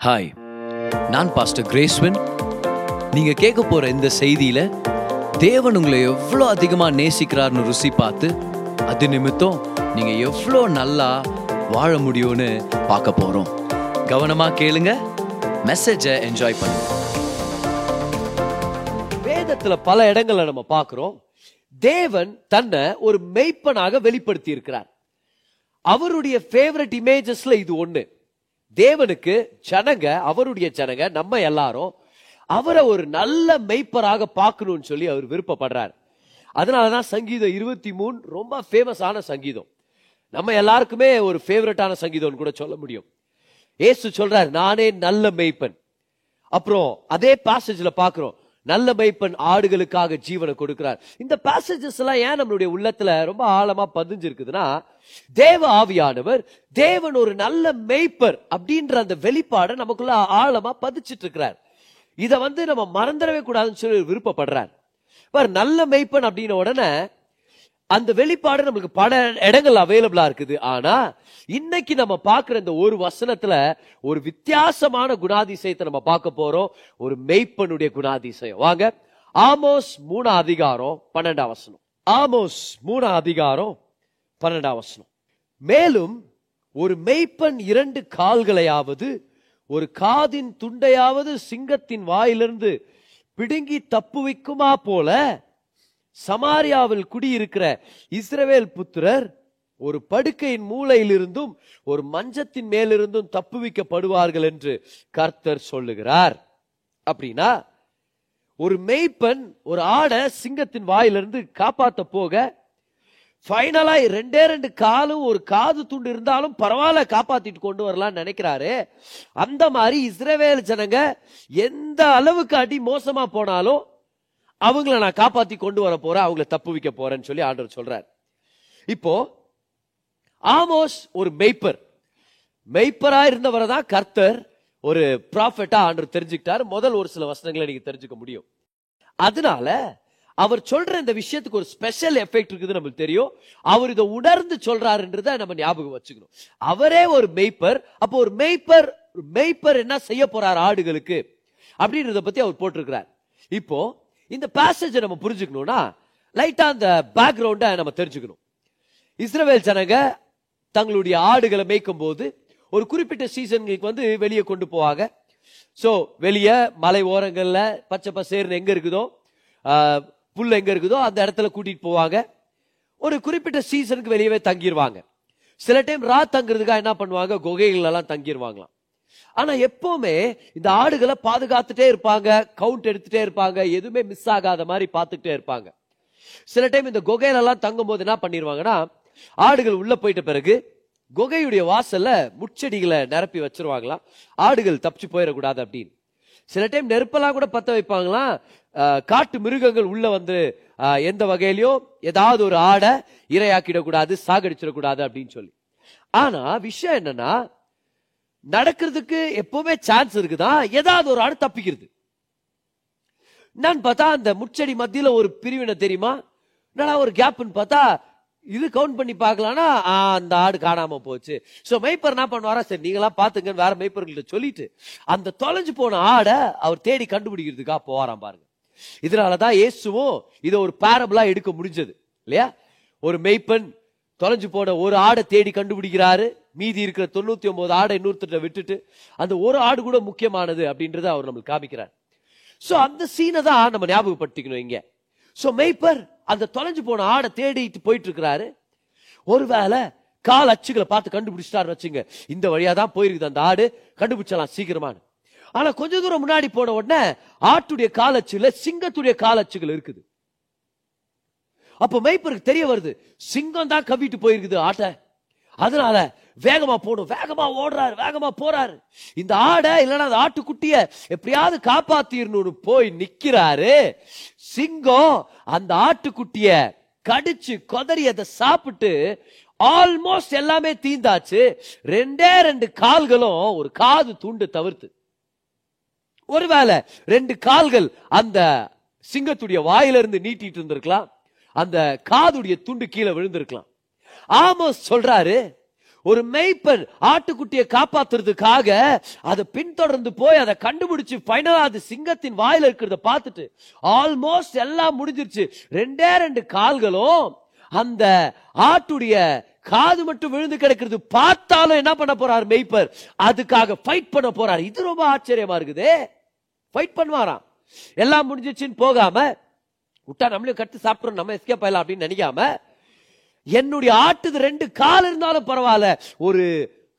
Hi நான் pastor கிரேஸ்வன் நீங்கள் கேட்க போகிற இந்த செய்தியில் தேவன் உங்களை எவ்வளோ அதிகமாக நேசிக்கிறார்னு ருசி பார்த்து அது நிமித்தம் நீங்கள் எவ்வளோ நல்லா வாழ முடியும்னு பார்க்க போகிறோம் கவனமாக கேளுங்க மெசேஜை என்ஜாய் பண்ணுங்க. வேதத்தில் பல இடங்களை நம்ம பார்க்குறோம் தேவன் தன்னை ஒரு மெய்ப்பனாக வெளிப்படுத்தி இருக்கிறார் அவருடைய ஃபேவரட் இமேஜஸ்ல இது ஒன்று தேவனுக்கு ஜனங்க அவருடைய ஜனங்க நம்ம எல்லாரும் அவரை ஒரு நல்ல மெய்ப்பராக பார்க்கணும்னு சொல்லி அவர் விருப்பப்படுறார். அதனாலதான் சங்கீதம் இருபத்தி மூணு ரொம்ப ஃபேமஸான சங்கீதம். நம்ம எல்லாருக்குமே ஒரு ஃபேவரட்டான சங்கீதம்னு கூட சொல்ல முடியும். ஏசு சொல்றார் நானே நல்ல மெய்ப்பன். அப்புறம் அதே பேசேஜ்ல பாக்குறோம் நல்ல மெய்ப்பன் ஆடுகளுக்காக ஜீவனை கொடுக்கிறார். இந்த பேசேஜஸ் எல்லாம் ஏன் நம்மளுடைய உள்ளத்துல ரொம்ப ஆழமா பதிஞ்சிருக்குதுன்னா தேவ ஆவியானவர் தேவன் ஒரு நல்ல மெய்ப்பர் அப்படின்ற அந்த வெளிப்பாடை நமக்குள்ள ஆழமா பதிச்சிட்டு இருக்கிறார். இதை வந்து நம்ம மறந்துடவே கூடாதுன்னு சொல்லி விருப்பப்படுறார். பார் நல்ல மெய்ப்பன் அப்படின்ன உடனே அந்த வெளிப்பாடு நமக்கு பல இடங்கள் அவைலபிளா இருக்குது. ஆனா இன்னைக்கு நம்ம பார்க்கிற இந்த ஒரு வசனத்துல ஒரு வித்தியாசமான குணாதிசயத்தை நம்ம பார்க்க போறோம். ஒரு மெய்ப்பனுடைய குணாதிசயம். வாங்க ஆமோஸ் மூணா அதிகாரம் பன்னெண்டாம் வசனம். ஆமோஸ் மூணா அதிகாரம் பன்னெண்டாம் வசனம். மேலும் ஒரு மெய்ப்பன் இரண்டு கால்களையாவது ஒரு காதின் துண்டையாவது சிங்கத்தின் வாயிலிருந்து பிடுங்கி தப்புவிக்குமா போல சமாரியாவில் குடியிருக்கிற இஸ்ரவேல் புத்திரர் ஒரு படுக்கையின் மூலையிலிருந்தும் ஒரு மஞ்சத்தின் மேலிருந்தும் தப்புவிக்கப்படுவார்கள் என்று கர்த்தர் சொல்லுகிறார். அப்படின்னா ஒரு மெய்ப்பன் ஒரு ஆடை சிங்கத்தின் வாயிலிருந்து காப்பாத்த போக ஃபைனலாக ரெண்டே ரெண்டு காலும் ஒரு காது துண்டு இருந்தாலும் பரவாயில்ல காப்பாற்றிட்டு கொண்டு வரலாம்னு நினைக்கிறாரு. அந்த மாதிரி இஸ்ரேவேல் ஜனங்க எந்த அளவுக்கு அடி மோசமாக போனாலும் அவங்கள நான் காப்பாற்றி கொண்டு வர போறேன் அவங்கள தப்பு வைக்க போறேன்னு சொல்லி ஆண்டவர் சொல்றார். இப்போ ஆமோஸ் ஒரு மெய்ப்பர். மெய்ப்பரா இருந்தவரை தான் கர்த்தர் ஒரு ப்ராஃபெட்டாக ஆண்டர் தெரிஞ்சுக்கிட்டார். முதல் ஒரு சில வசனங்களை நீங்க தெரிஞ்சுக்க முடியும். அதனால அவர் சொல்ற இந்த விஷயத்துக்கு ஒரு ஸ்பெஷல் எஃபெக்ட் இருக்குது நமக்கு தெரியும். அவர் இதை உணர்ந்து சொல்றாருன்றத நம்ம ஞாபகம் வச்சுக்கணும். அவரே ஒரு மெய்ப்பர். அப்போ ஒரு மெய்ப்பர் மெய்ப்பர் என்ன செய்ய போறார் ஆடுகளுக்கு? அப்படின்றத பத்தி அவர் போட்டிருக்கிறார். இப்போ இந்த பேசேஜை நம்ம புரிஞ்சுக்கணும்னா லைட்டா அந்த பேக்ரவுண்டை நம்ம தெரிஞ்சுக்கணும். இஸ்ரேல் ஜனங்க தங்களுடைய ஆடுகளை மேய்க்கும் போது ஒரு குறிப்பிட்ட சீசன்களுக்கு வந்து வெளியே கொண்டு போவாங்க. ஸோ வெளியே மலை ஓரங்களில் பச்சை பசேர்னு எங்கே இருக்குதோ புல் எங்கே இருக்குதோ அந்த இடத்துல கூட்டிகிட்டு போவாங்க. ஒரு குறிப்பிட்ட சீசனுக்கு வெளியவே தங்கிடுவாங்க சில டைம் ரா தங்குறதுக்காக என்ன பண்ணுவாங்க? குகைகள் தங்கிடுவாங்களாம் ஆனா எப்பவுமே இந்த ஆடுகளை பாதுகாத்துட்டே இருப்பாங்க கவுண்ட் எடுத்துட்டே இருப்பாங்க எதுவுமே மிஸ் ஆகாத மாதிரி பார்த்துக்கிட்டே இருப்பாங்க. சில டைம் இந்த குகையில தங்கும்போது தங்கும் போது என்ன பண்ணிடுவாங்கன்னா ஆடுகள் உள்ள போயிட்ட பிறகு குகையுடைய வாசல்ல முச்செடிகளை நிரப்பி வச்சிருவாங்களாம். ஆடுகள் தப்பிச்சு போயிடக்கூடாது அப்படின்னு. சில டைம் நெருப்பெல்லாம் கூட பற்ற வைப்பாங்களாம் காட்டு மிருகங்கள் உள்ள வந்து எந்த வகையிலையோ ஏதாவது ஒரு ஆடை இரையாக்கிடக்கூடாது சாகடிச்சிடக்கூடாது அப்படின்னு சொல்லி. ஆனா விஷயம் என்னன்னா நடக்கிறதுக்கு எப்பவுமே சான்ஸ் இருக்குதான் ஏதாவது ஒரு ஆடு தப்பிக்கிறது. நான் பார்த்தா அந்த முச்செடி மத்தியில ஒரு பிரிவினை தெரியுமா? நல்லா ஒரு கேப்னு பார்த்தா இது கவுண்ட் பண்ணி பார்க்கலாம்னா அந்த ஆடு காணாம போச்சு. ஸோ மெய்ப்பர் என்ன பண்ணுவாரா? சரி நீங்களா பாத்துங்கன்னு வேற மெய்ப்பர்கள்ட்ட சொல்லிட்டு அந்த தொலைஞ்சு போன ஆடை அவர் தேடி கண்டுபிடிக்கிறதுக்காக போறான் பாருங்க. இதனாலதான் இயேசுவும் இதை ஒரு பேரபிளா எடுக்க முடிஞ்சது இல்லையா? ஒரு மெய்ப்பன் தொலைஞ்சு போன ஒரு ஆடை தேடி கண்டுபிடிக்கிறாரு. மீதி இருக்கிற தொண்ணூத்தி ஒன்பது ஆடை இன்னொருத்தர்ட்ட விட்டுட்டு அந்த ஒரு ஆடு கூட முக்கியமானது அப்படின்றத அவர் நம்மளுக்கு காமிக்கிறார். சோ அந்த சீனை தான் நம்ம ஞாபகப்படுத்திக்கணும் இங்க. சோ மெய்ப்பர் அந்த தொலைஞ்சு போன ஆடை தேடிட்டு போயிட்டு இருக்கிறாரு ஒருவேளை கால் அச்சுகளை பார்த்து கண்டுபிடிச்சிட்டாரு வச்சுங்க. இந்த வழியா தான் போயிருக்குது அந்த ஆடு. கண்டுபிடிச்சலாம் சீக்கிரமானு. ஆனா கொஞ்ச தூரம் முன்னாடி போன உடனே ஆட்டுடைய காலச்சுல சிங்கத்துடைய காலச்சுகள் இருக்குது. அப்ப மெய்ப்பருக்கு தெரிய வருது சிங்கம் தான் கவிட்டு போயிருக்குது ஆட்டை. அதனால வேகமா போடும் வேகமா ஓடுறாரு வேகமா போறாரு. இந்த ஆடை இல்லைன்னா அந்த ஆட்டுக்குட்டிய எப்படியாவது காப்பாத்திரணும்னு போய் நிக்கிறாரு. சிங்கம் அந்த ஆட்டுக்குட்டிய கடிச்சு கொதறி அதை சாப்பிட்டு ஆல்மோஸ்ட் எல்லாமே தீந்தாச்சு. ரெண்டே ரெண்டு கால்களும் ஒரு காது துண்டு தவிர்த்து. ஒருவேளை ரெண்டு கால்கள் அந்த சிங்கத்துடைய வாயிலிருந்து நீட்டிட்டு இருந்திருக்கலாம். அந்த காதுடைய துண்டு கீழே விழுந்திருக்கலாம். ஆமோஸ் சொல்றாரு ஒரு மெய்ப்பர் ஆட்டுக்குட்டியை காப்பாத்துறதுக்காக அதை பின்தொடர்ந்து போய் அதை கண்டுபிடிச்சு ஃபைனலா அது சிங்கத்தின் வாயில இருக்கிறத பார்த்துட்டு ஆல்மோஸ்ட் எல்லாம் முடிஞ்சிருச்சு. ரெண்டே ரெண்டு கால்களும் அந்த ஆட்டுடைய காது மட்டும் விழுந்து கிடக்கிறது பார்த்தாலும் என்ன பண்ண போறார் மெய்ப்பர்? அதுக்காக ஃபைட் பண்ண போறார். இது ரொம்ப ஆச்சரியமா இருக்குதே. ஃபைட் பண்ணுவாராம். எல்லாம் முடிஞ்சிச்சுன்னு போகாம விட்டா நம்மளும் கட்டு சாப்பிட்றோம் நம்ம எஸ்கேப் ஆயிடலாம் அப்படின்னு நினைக்காம என்னுடைய ஆட்டுது ரெண்டு கால் இருந்தாலும் பரவாயில்ல ஒரு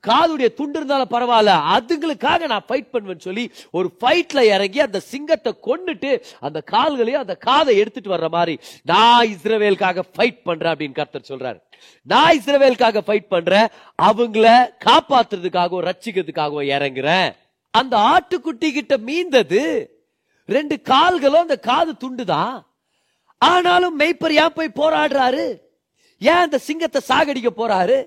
காதுடைய துண்டு இருந்தாலும் பரவாயில்ல அதுங்களுக்காக நான் ஃபைட் பண்ணுவேன்னு சொல்லி ஒரு ஃபைட்ல இறங்கி அந்த சிங்கத்தை கொன்னுட்டு அந்த கால்களையும் அந்த காதை எடுத்துட்டு வர்ற மாதிரி நான் இஸ்ரவேலுக்காக ஃபைட் பண்றேன் அப்படின்னு கர்த்தர் சொல்றாரு. நான் இஸ்ரவேலுக்காக ஃபைட் பண்றேன் அவங்கள காப்பாத்துறதுக்காகவும் ரட்சிக்கிறதுக்காகவும் இறங்குறேன். அந்த ஆட்டுக்குட்டி கிட்ட மீந்தது ரெண்டு கால்களும் அந்த காது துண்டுதான். ஆனாலும் மெய்ப்பர் ஏன் போய் போராடுறாரு? ஏன் அந்த சிங்கத்தை சாகடிக்க போறாரு?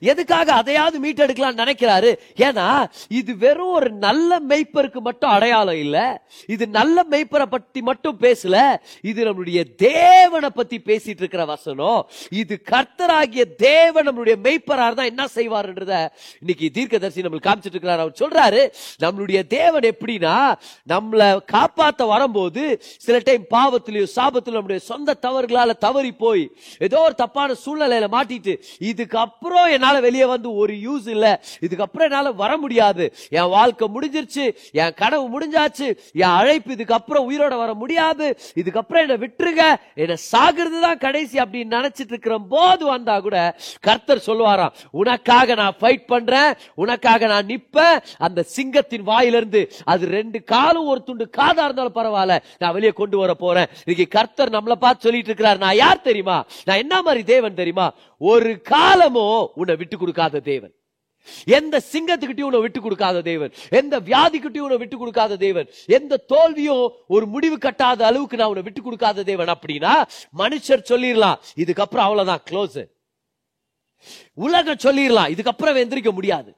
எதுக்காக அதையாவது மீட்டெடுக்கலாம் நினைக்கிறாரு? ஏன்னா இது வெறும் ஒரு நல்ல மெய்ப்பருக்கு மட்டும் அடையாளம் இல்ல. இது நல்ல மெய்ப்பரை பத்தி மட்டும் பேசல. இது நம்மளுடைய தேவனை பத்தி பேசிட்டு இருக்கிற வசனம். இது கர்த்தராகிய தேவன் நம்மளுடைய மெய்ப்பரா இருந்தா என்ன செய்வாருன்றத இன்னைக்கு தீர்க்கதரிசி நம்மளுக்கு காமிச்சிட்டு இருக்கிறார். அவர் சொல்றாரு நம்மளுடைய தேவன் எப்படின்னா நம்மளை காப்பாத்த வரும்போது சில டைம் பாவத்திலையும் சாபத்திலும் நம்முடைய சொந்த தவறுகளால தவறி போய் ஏதோ ஒரு தப்பான சூழ்நிலையில மாட்டிட்டு இதுக்கப்புறம் என்னால் வெளியே வந்து ஒரு யூஸ் இல்லை. இதுக்கப்புறம் என்னால் வர முடியாது. என் வாழ்க்கை முடிஞ்சிருச்சு. என் கனவு முடிஞ்சாச்சு. என் அழைப்பு இதுக்கப்புறம் உயிரோட வர முடியாது. இதுக்கப்புறம் என்னை விட்டுருங்க. என்னை சாகிறது தான் கடைசி அப்படின்னு நினைச்சிட்டு இருக்கிற போது வந்தா கூட கர்த்தர் சொல்லுவாராம் உனக்காக நான் ஃபைட் பண்றேன். உனக்காக நான் நிப்பேன். அந்த சிங்கத்தின் வாயிலிருந்து அது ரெண்டு காலும் ஒரு துண்டு காதா இருந்தாலும் பரவாயில்ல. நான் வெளியே கொண்டு வர போறேன். இன்னைக்கு கர்த்தர் நம்மளை பார்த்து சொல்லிட்டு இருக்கிறார். நான் யார் தெரியுமா? நான் என்ன மாதிரி தேவன் தெரியுமா? ஒரு காலமோ உன்னை விட்டு கொடுக்காத தேவன். எந்த சிங்கத்துக்கிட்டையும் உன்னை விட்டு கொடுக்காத தேவன். எந்த வியாதிக்கிட்டையும் உன்னை விட்டு கொடுக்காத தேவன். எந்த தோல்வியும் ஒரு முடிவு கட்டாத அளவுக்கு நான் உன்னை விட்டு கொடுக்காத தேவன் அப்படின்னா மனுஷர் சொல்லிடலாம் இதுக்கப்புறம் அவ்வளவுதான் க்ளோஸ் உலகம் சொல்லிடலாம் இதுக்கப்புறம் எந்திரிக்க முடியாது.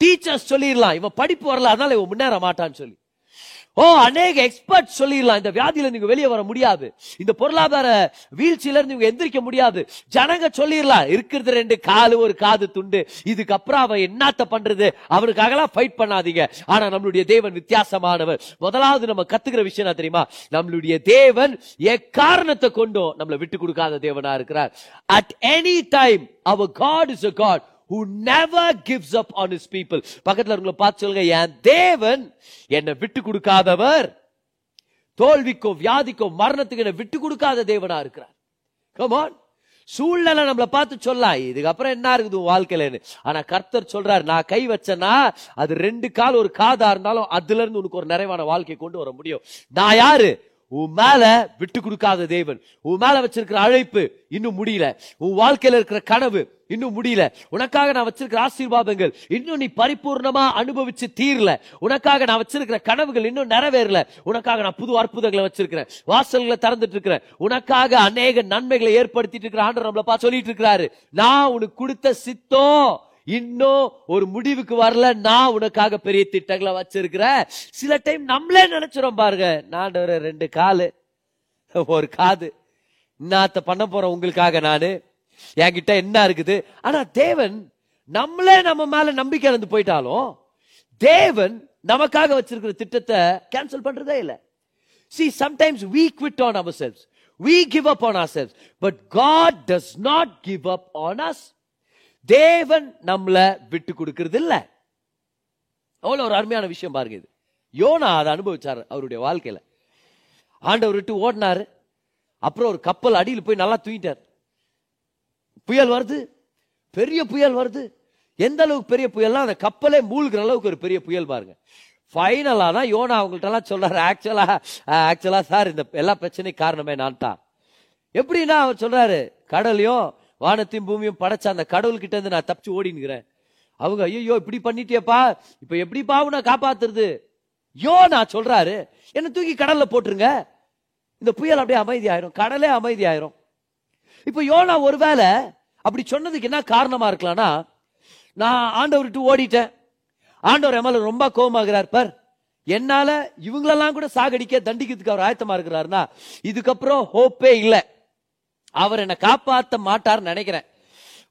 டீச்சர்ஸ் சொல்லிடலாம் இவன் படிப்பு வரல அதனால இவன் முன்னேற மாட்டான்னு சொல்லி. ஓ அநேக எக்ஸ்பர்ட் சொல்லிடலாம். இந்த வியாதியில நீங்க வெளியே வர முடியாது. இந்த பொருளாதார வீழ்ச்சியில இருந்து எந்திரிக்க முடியாது. ஜனங்க சொல்லிடலாம். இருக்கிறது ரெண்டு காலு ஒரு காது துண்டு. இதுக்கப்புறம் அவன் என்னத்த பண்றது? அவனுக்காகலாம் ஃபைட் பண்ணாதீங்க. ஆனா நம்மளுடைய தேவன் வித்தியாசமானவர். முதலாவது நம்ம கத்துக்கிற விஷயம் என்ன தெரியுமா? நம்மளுடைய தேவன் எக்காரணத்தை கொண்டும் நம்மளை விட்டு கொடுக்காத தேவனா இருக்கிறார். At any time our God is a God who never gives up on his people. பக்கத்துல உங்களை பார்த்து சொல்லுங்க என் தேவன் என்னை விட்டு கொடுக்காதவர். தோல்விக்கோ வியாதிக்கோ மரணத்துக்கு என்னை விட்டு கொடுக்காத தேவனா இருக்கிறார். கமான் சூழ்நிலை நம்மளை பார்த்து சொல்லலாம். இதுக்கப்புறம் என்ன இருக்குது உன் வாழ்க்கையிலன்னு? ஆனா கர்த்தர் சொல்றாரு நான் கை வச்சேன்னா அது ரெண்டு கால் ஒரு காதா இருந்தாலும் அதுல இருந்து உனக்கு ஒரு நிறைவான வாழ்க்கை கொண்டு வர முடியும். நான் யாரு? உன் மேல விட்டு கொடுக்காத தேவன். உன் மேல வச்சிருக்கிற அழைப்பு இன்னும் முடியல. உன் வாழ்க்கையில இருக்கிற கனவு இன்னும் முடியல. உனக்காக நான் வச்சிருக்கிற ஆசீர்வாதங்கள் இன்னும் நீ பரிபூர்ணமா அனுபவிச்சு தீரல. உனக்காக நான் வச்சிருக்கிற கனவுகள் இன்னும் நிறைவேறல. உனக்காக நான் புது அற்புதங்களை வச்சிருக்கிறேன். வாசல்களை திறந்துட்டு இருக்கிறேன். உனக்காக அநேக நன்மைகளை ஏற்படுத்திட்டு இருக்கிற ஆண்டு நம்மள சொல்லிட்டு இருக்கிறாரு. நான் உனக்கு கொடுத்த சித்தம். இன்னும் ஒரு முடிவுக்கு வரல. நான் உனக்காக பெரிய திட்டங்களை வச்சிருக்கிறேன். சில டைம் நம்மளே நினைச்சிரும் பாருங்க. நான் ஒரு ரெண்டு காலு ஒரு காது என்னத்த பண்ண போறேன் உங்களுக்காக நானு. என்கிட்ட என்ன இருக்குது? ஆனா தேவன் நம்மளே நம்ம மேல நம்பிக்கை இழந்து போயிட்டாலும் தேவன் நமக்காக வச்சிருக்கிற திட்டத்தை கேன்சல் பண்றதே இல்ல. We quit on ourselves we give up on ourselves but God does not give up on us தேவன் நம்மள விட்டு கொடுக்கறது இல்ல அவ்வளவு ஒரு அருமையான விஷயம் பாருங்க இது. யோனா அதை அனுபவிச்சாரு அவருடைய வாழ்க்கையில. ஆண்டவர் விட்டு ஓடினாரு. அப்புறம் ஒரு கப்பல் அடியில் போய் நல்லா தூங்கிட்டார். புயல் வருது. பெரிய புயல் வருது. எந்த அளவுக்கு பெரிய புயல்னா அந்த கப்பலே மூழ்கிற அளவுக்கு ஒரு பெரிய புயல் பாருங்க. ஃபைனலாக தான் யோனா அவங்கள்ட்ட எல்லாம் சொல்றாரு ஆக்சுவலா ஆக்சுவலா சார் இந்த எல்லா பிரச்சனையும் காரணமே நான் தான் எப்படின்னா அவர் சொல்றாரு கடலையும் வானத்தையும் பூமியும் படைச்ச அந்த கடவுள்கிட்ட இருந்து நான் தப்பிச்சு ஓடினுக்கிறேன் அவங்க ஐயோ இப்படி பண்ணிட்டியப்பா. இப்ப எப்படிப்பா உன்னை காப்பாத்துறது? யோ நான் சொல்றாரு என்ன தூக்கி கடல்ல போட்டுருங்க. இந்த புயல் அப்படியே அமைதி ஆயிரும் கடலே அமைதி ஆயிரும் இப்ப யோனா ஒருவேளை அப்படி சொன்னதுக்கு என்ன காரணமா இருக்கலாம்னா நான் ஆண்டவர்கிட்ட ஓடிட்டேன். ஆண்டவர் எம்எல் மேல ரொம்ப கோபமாகிறார் பார். என்னால இவங்களெல்லாம் கூட சாகடிக்க தண்டிக்கிறதுக்கு அவர் ஆயத்தமா இருக்கிறாருன்னா இதுக்கப்புறம் ஹோப்பே இல்லை. அவர் என்னை காப்பாற்ற மாட்டார்னு நினைக்கிறேன்.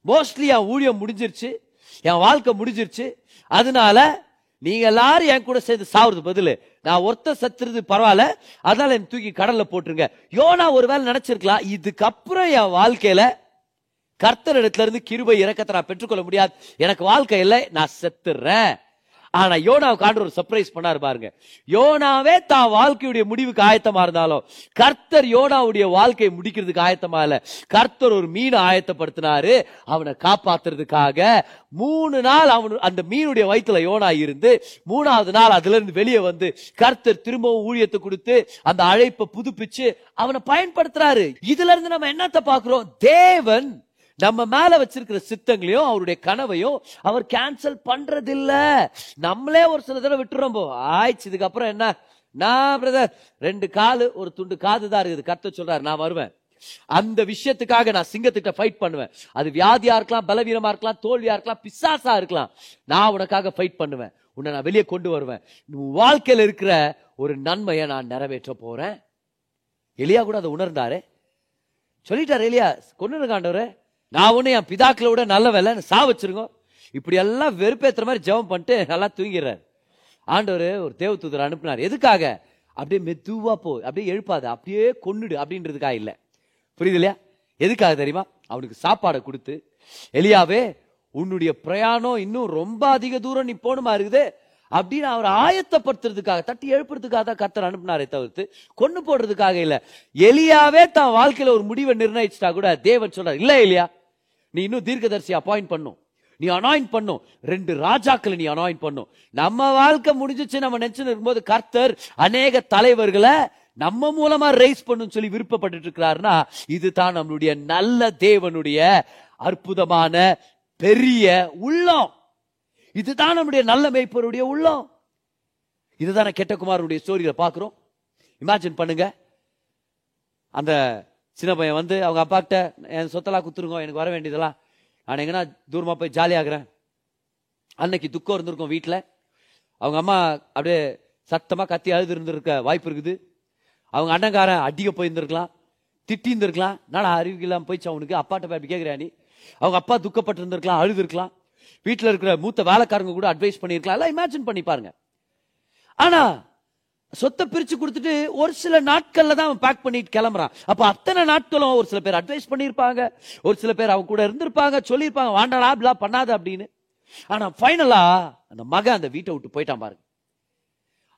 மோஸ்ட்லி என் ஊழியம் முடிஞ்சிருச்சு. என் வாழ்க்கை முடிஞ்சிருச்சு. அதனால நீங்க எல்லாரும் என் கூட சேர்ந்து சாவுறது பதிலு. நான் ஒருத்த சத்துறது பரவாயில்ல. அதனால என் தூக்கி கடல்ல போட்டுருங்க. யோனா ஒருவேளை நினைச்சிருக்கலாம். இதுக்கப்புறம் என் வாழ்க்கையில கர்த்தர் இடத்துல இருந்து கிருபை இறக்கத்தை நான் பெற்றுக்கொள்ள முடியாது. எனக்கு வாழ்க்கை இல்லை. நான் செத்துறேன். ஆனா யோனாவுக்கு ஆண்டு ஒரு சர்ப்ரைஸ் பண்ணாரு பாருங்க. யோனாவே தான் வாழ்க்கையுடைய முடிவுக்கு ஆயத்தமா இருந்தாலும் கர்த்தர் யோனாவுடைய வாழ்க்கையை முடிக்கிறதுக்கு ஆயத்தமா இல்ல. கர்த்தர் ஒரு மீனை ஆயத்தப்படுத்தினாரு. அவனை காப்பாத்துறதுக்காக மூணு நாள் அவன் அந்த மீனுடைய வயித்துல யோனா இருந்து மூணாவது நாள் அதுல இருந்து வெளியே வந்து கர்த்தர் திரும்பவும் ஊழியத்தை கொடுத்து அந்த அழைப்பை புதுப்பிச்சு அவனை பயன்படுத்துறாரு. இதுல இருந்து நம்ம என்னத்தை பாக்குறோம் தேவன் நம்ம மேல வச்சிருக்கிற சித்தங்களையும் அவருடைய கனவையும் அவர் கேன்சல் பண்றதில்ல. நம்மளே ஒரு சில தடவை விட்டுறோம் போ. ஆயிடுச்சு இதுக்கப்புறம் என்ன? நான் பிரதர் ரெண்டு காலு ஒரு துண்டு காது தான் இருக்குது. கத்த சொல்றாரு நான் வருவேன். அந்த விஷயத்துக்காக நான் சிங்கத்திட்ட ஃபைட் பண்ணுவேன். அது வியாதியா இருக்கலாம் பலவீனமா இருக்கலாம் தோல்வியா இருக்கலாம் பிசாசா இருக்கலாம். நான் உனக்காக ஃபைட் பண்ணுவேன். உன்னை நான் வெளியே கொண்டு வருவேன். உன் வாழ்க்கையில இருக்கிற ஒரு நன்மையை நான் நிறைவேற்ற போறேன். எலியா கூட அதை உணர்ந்தாரு. சொல்லிட்டாரு எலியா கொண்டு ஆண்டவரே நான் ஒன்று என் பிதாக்களை விட நல்ல வேலை சா வச்சிருக்கோம். இப்படி எல்லாம் வெறுப்பேற்றுற மாதிரி ஜெபம் பண்ணிட்டு நல்லா தூங்கிடுறாரு. ஆண்டவர் ஒரு தேவதூதர் அனுப்புனார். எதுக்காக? அப்படியே மெதுவாக போ அப்படியே எழுப்பாது அப்படியே கொன்னுடு அப்படின்றதுக்காக இல்லை. புரியுது இல்லையா? எதுக்காக தெரியுமா? அவனுக்கு சாப்பாடை கொடுத்து எலியாவே உன்னுடைய பிரயாணம் இன்னும் ரொம்ப அதிக தூரம் நீ போகணுமா இருக்குது? அப்படின்னு அவர் ஆயத்தப்படுத்துறதுக்காக தட்டி எழுப்புறதுக்காக தான் கத்தர் அனுப்புனாரே தவிர்த்து கொண்டு போடுறதுக்காக இல்லை. எலியாவே தான் வாழ்க்கையில ஒரு முடிவை நிர்ணயிச்சிட்டா கூட தேவன் சொல்றார் இல்ல இல்லையா நீ இன்னும் தீர்க்கதரிசி அப்பாயிண்ட் பண்ணும். நீ அனாயின் பண்ணும். ரெண்டு ராஜாக்களை நீ அனாயின் பண்ணும். நம்ம வாழ்க்கை முடிஞ்சிச்சு நம்ம நினைச்சு இருக்கும்போது கர்த்தர் அநேக தலைவர்களை நம்ம மூலமா ரைஸ் பண்ணும் சொல்லி விருப்பப்பட்டு இருக்கிறாருன்னா இதுதான் நம்மளுடைய நல்ல தேவனுடைய அற்புதமான பெரிய உள்ளம். இதுதான் நம்முடைய நல்ல மேய்ப்பருடைய உள்ளம். இதுதான் கெட்டகுமாரனுடைய ஸ்டோரியில பாக்குறோம் இமேஜின் பண்ணுங்க. அந்த சின்ன பையன் வந்து அவங்க அப்பாக்கிட்ட என் சொத்தெல்லாம் குத்துருங்க எனக்கு வர வேண்டியதெல்லாம். நான் எங்கன்னா தூரமாக போய் ஜாலியாகிறேன் அன்னைக்கு துக்கம் இருந்திருக்கும் வீட்டில் அவங்க அம்மா அப்படியே சத்தமாக கத்தி அழுது இருந்திருக்க வாய்ப்பு இருக்குது. அவங்க அண்ணங்காரன் அடிக்க போயிருந்திருக்கலாம் திட்டி இருந்திருக்கலாம் நானா அறிவிக்கலாம் போயிடுச்சு அவனுக்கு அப்பாட்ட போய் அப்படி கேட்குறேன் நீ? அவங்க அப்பா துக்கப்பட்டு இருந்திருக்கலாம் அழுது இருக்கலாம் இருக்கிற மூத்த வேலைக்காரங்க கூட அட்வைஸ் பண்ணியிருக்கலாம். எல்லாம் இமேஜின் பண்ணி பாருங்க. ஆனா சொத்தை பிரிச்சு கொடுத்துட்டு ஒரு சில நாட்கள்ல தான் அவன் பேக் பண்ணிட்டு கிளம்புறான். அப்ப அத்தனை நாட்களும் ஒரு சில பேர் அட்வைஸ் பண்ணிருப்பாங்க. ஒரு சில பேர் அவங்க கூட இருந்திருப்பாங்க சொல்லியிருப்பாங்க. வாண்டடா அப்படிலாம் பண்ணாத அப்படின்னு. ஆனா ஃபைனலா அந்த மகன் அந்த வீட்டை விட்டு போயிட்டான் பாருங்க.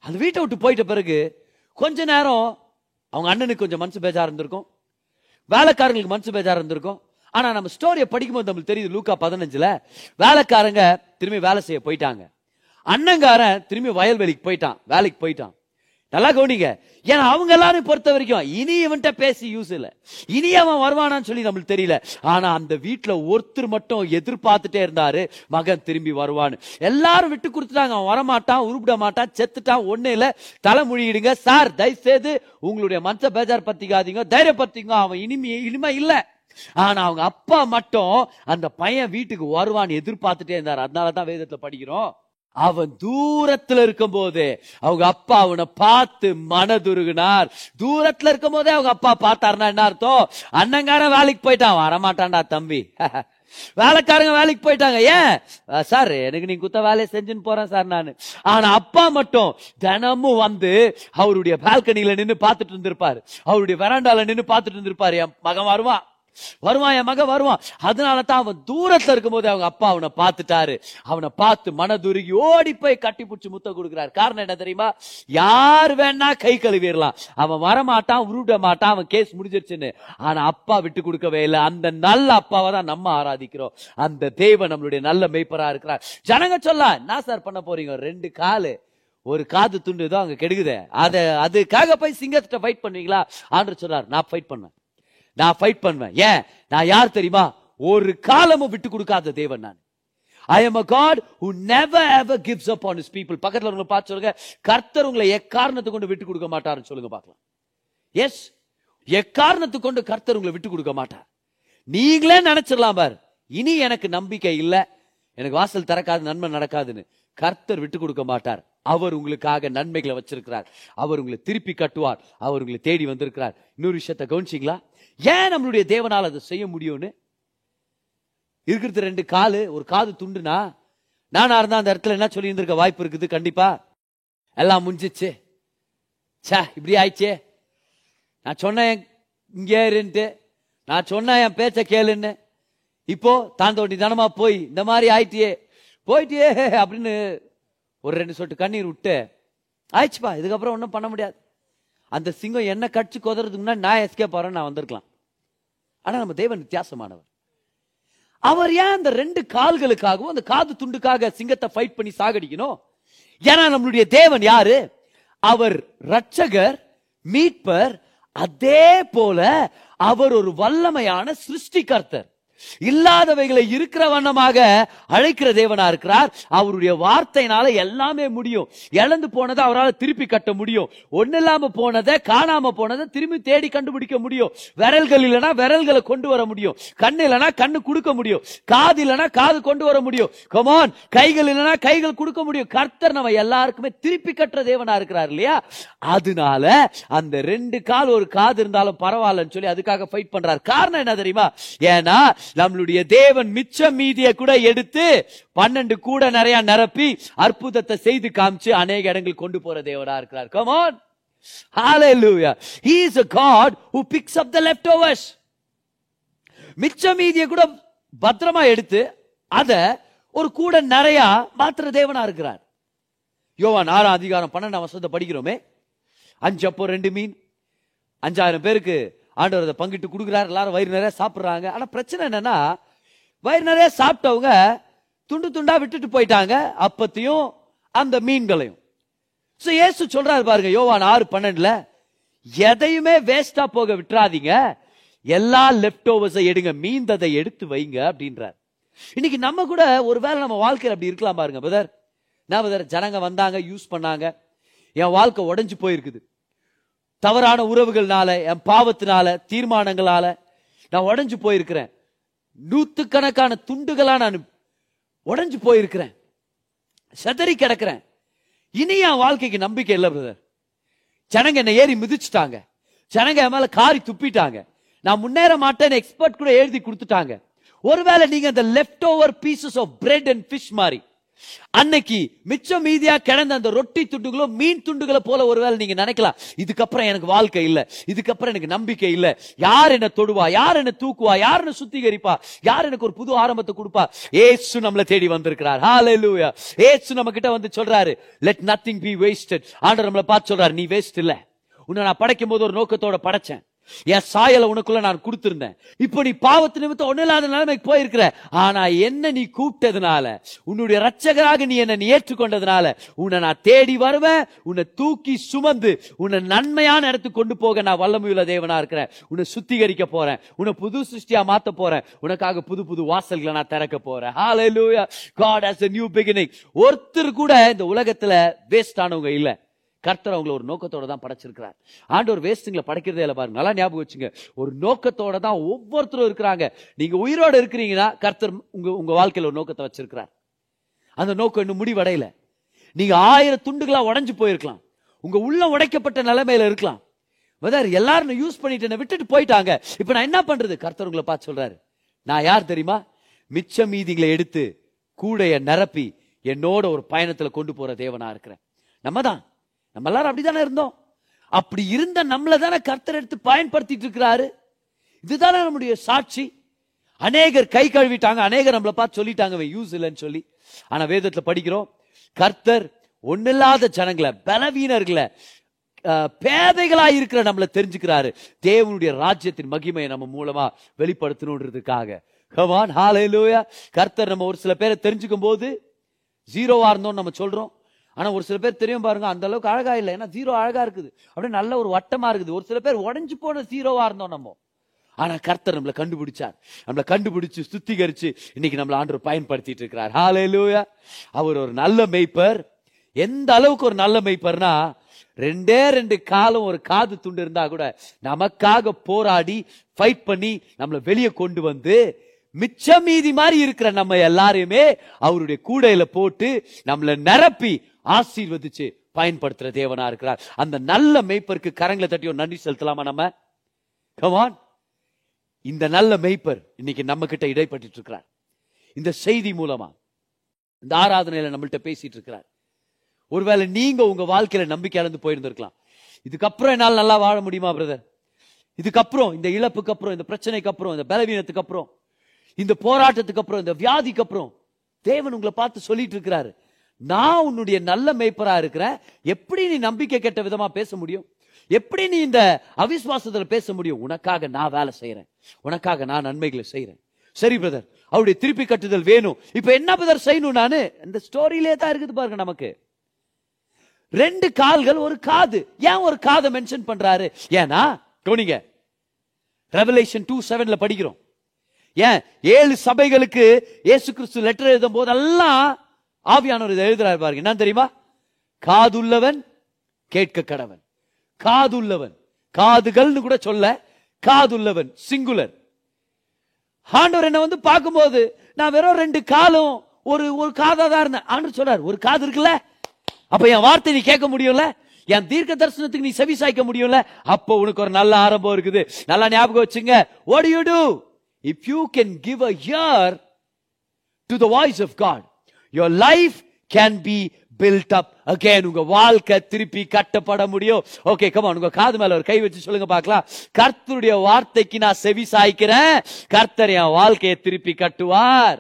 அந்த வீட்டை விட்டு போயிட்ட பிறகு கொஞ்ச நேரம் அவங்க அண்ணனுக்கு கொஞ்சம் மனசு பேஜா இருந்திருக்கும். வேலைக்காரங்களுக்கு மனசு பேஜா இருந்திருக்கும். ஆனா நம்ம ஸ்டோரியை படிக்கும்போது நம்மளுக்கு தெரியுது லூக்கா பதினஞ்சுல வேலைக்காரங்க திரும்பி வேலை செய்ய போயிட்டாங்க. அண்ணங்காரன் திரும்பி வயல்வெளிக்கு போயிட்டான் வேலைக்கு போயிட்டான். நல்லா கவனிங்க. ஏன்னா அவங்க எல்லாரும் பொறுத்த வரைக்கும் இனி இவன்ட்ட பேசி யூஸ் இல்ல. இனி அவன் வருவானான்னு சொல்லி நம்மளுக்கு தெரியல. ஆனா அந்த வீட்டுல ஒருத்தர் மட்டும் எதிர்பார்த்துட்டே இருந்தாரு மகன் திரும்பி வருவான்னு. எல்லாரும் விட்டு கொடுத்துட்டாங்க. அவன் வரமாட்டான் உருப்பிட மாட்டான் செத்துட்டான் ஒண்ணு இல்ல. தலைமொழியிடுங்க. சார் தயவு செய்து உங்களுடைய மனச பேஜார் பத்திக்காதீங்க தைரியப்படுத்திங்க அவன் இனிமே இனிமே இல்ல. ஆனா அவங்க அப்பா மட்டும் அந்த பையன் வீட்டுக்கு வருவான்னு எதிர்பார்த்துட்டே இருந்தார். அதனாலதான் வேதத்துல படிக்கிறோம். அவன் தூரத்துல இருக்கும் போது அவங்க அப்பா அவனை பார்த்து மனதுருகினார். தூரத்துல இருக்கும் போதே அவங்க அப்பா பார்த்தாருன்னா என்ன அர்த்தம்? அண்ணங்காரன் வேலைக்கு போயிட்டான். வரமாட்டான்டா தம்பி. வேலைக்காரங்க வேலைக்கு போயிட்டாங்க. ஏன்? சார் எனக்கு நீங்க குத்த வேலையை செஞ்சுன்னு போறேன் சார் நான். ஆனா அப்பா மட்டும் தினமும் வந்து அவருடைய பால்கனியில நின்று பார்த்துட்டு இருந்திருப்பாரு. அவருடைய வெராண்டால நின்று பார்த்துட்டு இருந்திருப்பாரு. என் மகன் வருவான். வருவான் என் மகன் வருவான். அதனால தான் அவன் தூரத்துல இருக்கும்போது அவங்க அப்பா அவனை பார்த்துட்டாரு. அவனை பார்த்து மனதுருகி ஓடி போய் கட்டி பிடிச்சி முத்த கொடுக்கிறார். காரணம் என்ன தெரியுமா? யார் வேணா கை கழுவிடலாம். அவன் வரமாட்டான் உருட மாட்டான் அவன் கேஸ் முடிஞ்சிருச்சுன்னு. ஆனா அப்பா விட்டு கொடுக்கவே இல்லை. அந்த நல்ல அப்பாவை தான் நம்ம ஆராதிக்கிறோம். அந்த தெய்வம் நம்மளுடைய நல்ல மெய்ப்பரா இருக்கிறார். ஜனங்க சொல்ல என்ன சார் பண்ண போறீங்க? ரெண்டு காலு. ஒரு காது துண்டு தான் அங்க கெடுக்குதே. அத அதுக்காக போய் சிங்கத்திட்ட ஃபைட் பண்ணுவீங்களா? ஆண்டு சொல்றாரு நான் ஃபைட் பண்ணேன் நான் ஃபைட் பண்ணுவேன். ஏன்? நான் யார் தெரியுமா? ஒரு காலமும் விட்டு கொடுக்காத தேவன் நான். I am a God who never ever gives up on his people பக்கத்துல உங்களை பார்த்து சொல்லுங்க கர்த்தர் உங்களை எக்காரணத்தை கொண்டு விட்டு கொடுக்க மாட்டாருன்னு சொல்லுங்க பார்க்கலாம். எஸ் எக்காரணத்தை கொண்டு கர்த்தர் உங்களை விட்டு கொடுக்க மாட்டார். நீங்களே நினைச்சிடலாம் பார். இனி எனக்கு நம்பிக்கை இல்ல. எனக்கு வாசல் திறக்காது நன்மை நடக்காதுன்னு. கர்த்தர் விட்டு கொடுக்க மாட்டார். அவர் உங்களுக்காக நன்மைகளை வச்சிருக்கிறார். அவர் உங்களை திருப்பி கட்டுவார். அவர் உங்களை தேடி வந்திருக்கிறார். இன்னொரு விஷயத்தை கவனிச்சிங்களா? ஏன் நம்மளுடைய தேவனால் அதை செய்ய முடியும்னு? இருக்கிறது ரெண்டு காலு ஒரு காது துண்டுனா நானா இருந்தா அந்த இடத்துல என்ன சொல்லி இருந்திருக்க வாய்ப்பு இருக்குது? கண்டிப்பா. எல்லாம் முடிஞ்சிச்சு. சே இப்படி ஆயிடுச்சே. நான் சொன்னேன் இங்கே இருன்ட்டு. நான் சொன்னேன் என் பேச்ச கேளுன்னு. இப்போ தாந்தோண்டி தனமா போய் இந்த மாதிரி ஆயிட்டியே. போயிட்டியே அப்படின்னு ஒரு ரெண்டு சொட்டு கண்ணீர் விட்டு ஆயிடுச்சுப்பா இதுக்கப்புறம் ஒன்றும் பண்ண முடியாது. அந்த சிங்கம் என்ன கடிச்சு கொதறதுக்கு முன்னாடி நான் எஸ்கேப் ஆகிறேன் நான் வந்திருக்கலாம். ஆனா நம்ம தேவன் வித்தியாசமானவர். அவர் ஏன் அந்த ரெண்டு கால்களுக்காகவும் அந்த காது துண்டுக்காக சிங்கத்தை ஃபைட் பண்ணி சாகடிக்கணும்? ஏன்னா நம்மளுடைய தேவன் யாரு? அவர் ரட்சகர் மீட்பர் அதே போல அவர் ஒரு வல்லமையான சிருஷ்டிகர்த்தர். இல்லாதவைகளை இருக்கிற வண்ணமாக அழைக்கிற தேவனா இருக்கிறார். அவருடைய வார்த்தையினால எல்லாமே முடியும். இழந்து போனதை அவரால் திருப்பி கட்ட முடியும். ஒண்ணு இல்லாம போனதை காணாம போனதை திரும்பி தேடி கண்டுபிடிக்க முடியும். விரல்கள் இல்லைன்னா விரல்களை கொண்டு வர முடியும். கண்ணு இல்லைன்னா கண்ணு கொடுக்க முடியும். காது இல்லைன்னா காது கொண்டு வர முடியும். கமான் கைகள் இல்லைன்னா கைகள் கொடுக்க முடியும். கர்த்தர் நம்ம எல்லாருக்குமே திருப்பி கட்டுற தேவனா இருக்கிறார் இல்லையா? அதனால அந்த ரெண்டு கால் ஒரு காது இருந்தாலும் பரவாயில்லன்னு சொல்லி அதுக்காக ஃபைட் பண்றார். காரணம் என்ன தெரியுமா? ஏன்னா நம்மளுடைய தேவன் மிச்ச மீதியை கூட எடுத்து பன்னெண்டு கூட நிறைய நிரப்பி அற்புதத்தை செய்து காமிச்சு அநேக இடங்கள் கொண்டு போற தேவனா இருக்கிறார். Come on Hallelujah. He is a God who picks up the leftovers. மிச்ச மீதியை கூட பத்திரமா எடுத்து அத ஒரு கூட நிறைய மாத்திர தேவனா இருக்கிறார். யோவான் ஆறாம் அதிகாரம் பன்னெண்டாம் வசத்தை படிக்கிறோமே. அஞ்சு அப்போ ரெண்டு மீன். அஞ்சாயிரம் பேருக்கு ஆண்டவர் அதை பங்கிட்டு கொடுக்குறாரு எல்லாரும் வயிறு நிறைய சாப்பிட்றாங்க. ஆனால் பிரச்சனை என்னன்னா வயிறு நிறைய சாப்பிட்டவங்க துண்டு துண்டா விட்டுட்டு போயிட்டாங்க அப்பத்தையும் அந்த மீன்களையும். ஸோ ஏசு சொல்றாரு பாருங்க யோவான் ஆறு பன்னெண்டுல எதையுமே வேஸ்டா போக விட்டுறாதீங்க. எல்லா லெஃப்ட் ஓவர்ஸை எடுங்க மீந்ததை எடுத்து வைங்க அப்படின்றார். இன்னைக்கு நம்ம கூட ஒருவேளை நம்ம வாழ்க்கையில் அப்படி இருக்கலாம் பாருங்க பிரதர் நான் பிரதர் ஜனங்க வந்தாங்க யூஸ் பண்ணாங்க. என் வாழ்க்கை உடஞ்சு போயிருக்குது. தவறான உறவுகள்னால என் பாவத்தினால தீர்மானங்களால நான் உடஞ்சு போயிருக்கிறேன். நூத்துக்கணக்கான துண்டுகளா நான் உடஞ்சு போயிருக்கிறேன். செதறி கிடக்கிறேன். இனி என் வாழ்க்கைக்கு நம்பிக்கை இல்லை பிரதர் ஜனங்க என்னை ஏறி மிதிச்சுட்டாங்க. ஜனங்க என் மேல காரி துப்பிட்டாங்க. நான் முன்னேற மாட்டேன்னு எக்ஸ்பர்ட் கூட எழுதி கொடுத்துட்டாங்க. ஒருவேளை நீங்க அந்த left over pieces of bread and fish மாதிரி அன்னைக்கு மிச்சம் மீதியா கிடந்த அந்த ரொட்டி துண்டுகளோ மீன் துண்டுகளை போல ஒருவேளை நீங்க நினைக்கலாம் இதுக்கப்புறம் எனக்கு வாழ்க்கை இல்ல இதுக்கப்புறம் எனக்கு நம்பிக்கை இல்ல. யார் என்ன தொடுவா யார் என்ன தூக்குவா யார் என்ன சுத்திகரிப்பா யார் எனக்கு ஒரு புது ஆரம்பத்தை கொடுப்பா? ஏசு நம்மள தேடி வந்திருக்கிறார். ஹalleluya ஏசு நம்ம கிட்ட வந்து சொல்றாரு லெட் நத்திங் பி வேஸ்டட் ஆண்டவர் நம்மள பார்த்து சொல்றாரு நீ வேஸ்ட் இல்ல. உன்னை நான் படைக்கும் போது ஒரு நோக்கத்தோட படைச்சேன். என் சாயலை உனக்குள்ள நான் கொடுத்திருந்தேன். இப்போ நீ பாவத்து நிமித்தம் ஒண்ணு இல்லாத நிலைமைக்கு போயிருக்கிற. ஆனா என்ன நீ கூப்பிட்டதுனால உன்னுடைய ரட்சகராக நீ என்ன நீ ஏற்றுக்கொண்டதுனால உன்னை நான் தேடி வருவேன் உன்னை தூக்கி சுமந்து உன்னை நன்மையான இடத்துக்கு கொண்டு போக நான் வல்லமையுள்ள தேவனா இருக்கிறேன். உன்னை சுத்திகரிக்க போறேன். உன்னை புது சிருஷ்டியா மாத்த போறேன். உனக்காக புது புது வாசல்களை நான் திறக்க போறேன். ஹalleluya God has a new beginning. ஒருத்தர் கூட இந்த உலகத்துல வேஸ்ட் ஆனவங்க இல்ல. கர்த்தர் அவங்கள ஒரு நோக்கத்தோட தான் படைச்சிருக்கிறார். ஆண்டவர் வேஸ்ட்டுங்களை படைக்கிறதே இல்லை பாருங்க. நல்லா ஞாபகம் வச்சுங்க. ஒரு நோக்கத்தோட தான் ஒவ்வொருத்தரும் இருக்கிறாங்க. நீங்க உயிரோட இருக்கிறீங்கன்னா கர்த்தர் உங்க உங்க வாழ்க்கையில் ஒரு நோக்கத்தை வச்சிருக்கிறார். அந்த நோக்கம் இன்னும் முடிவடையல. நீங்க ஆயிரம் துண்டுகளா உடைஞ்சு போயிருக்கலாம். உங்க உள்ள உடைக்கப்பட்ட நிலைமையில இருக்கலாம். வெதர் எல்லாரும் யூஸ் பண்ணிட்டு விட்டுட்டு போயிட்டாங்க. இப்ப நான் என்ன பண்றது? கர்த்தர் உங்களை பார்த்து சொல்றாரு. நான் யார் தெரியுமா? மிச்ச மீதிகளை எடுத்து கூடைய நிரப்பி என்னோட ஒரு பயணத்துல கொண்டு போற தேவனா இருக்கிறேன். நம்ம தான். நம்ம எல்லாரும் அப்படிதானே இருந்தோம்? அப்படி இருந்த நம்மளை தானே கர்த்தர் எடுத்து பயன்படுத்திட்டு இருக்கிறாரு. இதுதானே நம்முடைய சாட்சி. அநேகர் கை கழுவிட்டாங்க அநேகர் நம்மளை பார்த்து சொல்லிட்டாங்க யூஸ் இல்லைன்னு சொல்லி. ஆனா வேதத்துல படிக்கிறோம் கர்த்தர் ஒன்னில்லாத ஜனங்களை பலவீனர்களை பேதைகளாக பேதைகளா இருக்கிற நம்மளை தெரிஞ்சுக்கிறாரு. தேவனுடைய ராஜ்யத்தின் மகிமையை நம்ம மூலமா வெளிப்படுத்தணுன்றதுக்காக. கமான் ஹalleluya கர்த்தர் நம்ம ஒரு சில பேரை தெரிஞ்சுக்கும் போது ஜீரோவா இருந்தோம் நம்ம சொல்றோம். ஆனால் ஒரு சில பேர் தெரியும் பாருங்க அந்த அளவுக்கு அழகா இல்லை. ஏன்னா ஜீரோ அழகா இருக்குது. அப்படியே நல்ல ஒரு வட்டமா இருக்குது. ஒரு சில பேர் உடஞ்சு போன ஜீரோவா இருந்தோம் நம்ம. ஆனால் கர்த்தர் நம்மளை கண்டுபிடிச்சார். நம்மளை கண்டுபிடிச்சு சுத்திகரிச்சு இன்னைக்கு நம்மளை ஆண்டவர் பயன்படுத்திட்டு இருக்கிறார். ஹalleluya அவர் ஒரு நல்ல மெய்ப்பர். எந்த அளவுக்கு ஒரு நல்ல மெய்ப்பர்னா ரெண்டே ரெண்டு காலம் ஒரு காது துண்டு இருந்தா கூட நமக்காக போராடி ஃபைட் பண்ணி நம்மளை வெளியே கொண்டு வந்து மிச்ச மீதி மாதிரி இருக்கிற நம்ம எல்லாரையுமே அவருடைய கூடையில போட்டு நம்மளை நிரப்பி ஆசீர்வதிச்சு பயன்படுத்துற தேவனா இருக்கிறார். அந்த நல்ல மெய்ப்பருக்கு கரங்களை தட்டி ஒரு நன்றி செலுத்தலாமா நம்ம? கவான் இந்த நல்ல மெய்ப்பர் இன்னைக்கு நம்ம கிட்ட இடைப்பட்டு இருக்கிறார் இந்த செய்தி மூலமா இந்த ஆராதனையில நம்மள்கிட்ட பேசிட்டு இருக்கிறார் ஒருவேளை நீங்க உங்க வாழ்க்கையில நம்பிக்கை இழந்து போயிருந்திருக்கலாம். இதுக்கப்புறம் என்னால் நல்லா வாழ முடியுமா பிரதர் இதுக்கப்புறம் இந்த இழப்புக்கு அப்புறம் இந்த பிரச்சனைக்கு அப்புறம் இந்த பலவீனத்துக்கு அப்புறம் இந்த போராட்டத்துக்கு அப்புறம் இந்த வியாதிக்கு அப்புறம் தேவன் உங்களை பார்த்து சொல்லிட்டு இருக்கிறாரு நான் உன்னுடைய நல்ல மேய்ப்பரா இருக்கிறேன் எப்படி நீ நம்பிக்கை கெட்ட விதமா பேச முடியும்? எப்படி நீ இந்த அவிசுவாசத்துல பேச முடியும்? உனக்காக நான் வேலை செய்யறேன் உனக்காக நான் நன்மைகளை செய்யறேன் சரி பிரதர் அவருடைய திருப்பி கட்டுதல் வேணும். இப்ப என்ன பிரதர் செய்யணும் நானு? இந்த ஸ்டோரியிலே தான் இருக்குது பாருங்க நமக்கு. ரெண்டு கால்கள் ஒரு காது. ஏன் ஒரு காதை மென்ஷன் பண்றாரு? ஏன்னா கவனிங்க. ரெவலேஷன் டூ செவன்ல படிக்கிறோம். ஏன்? ஏழு சபைகளுக்கு இயேசு கிறிஸ்து லெட்டர் எழுதும் போதெல்லாம் ஆவியானவர் இதை எழுதுறாரு பாருங்க. என்ன தெரியுமா? காதுள்ளவன் கேட்க கடவன். காதுள்ளவன். காதுகள்னு கூட சொல்ல காதுள்ளவன் சிங்குலர் ஆண்டவர் என்ன வந்து பார்க்கும்போது நான் வெறும் ரெண்டு காலும் ஒரு ஒரு காதா தான் இருந்தேன். ஆண்டவர் சொல்றாரு ஒரு காது இருக்குல்ல? அப்ப என் வார்த்தை நீ கேட்க முடியும்ல? என் தீர்க்க தரிசனத்துக்கு நீ செவி சாய்க்க முடியும்ல? அப்போ உனக்கு ஒரு நல்ல ஆரம்பம் இருக்குது. நல்லா ஞாபகம் வச்சுங்க. What you do if you can give a a to the voice of God your life can be built up again உங்க வாழ்க்கை திருப்பி கட்டப்பட முடியும். ஓகே கமா உங்க காது மேல ஒரு கை வச்சு சொல்லுங்க பார்க்கலாம். கர்த்தருடைய வார்த்தைக்கு நான் செவி சாய்க்கிறேன். கர்த்தர் என் வாழ்க்கையை திருப்பி கட்டுவார்.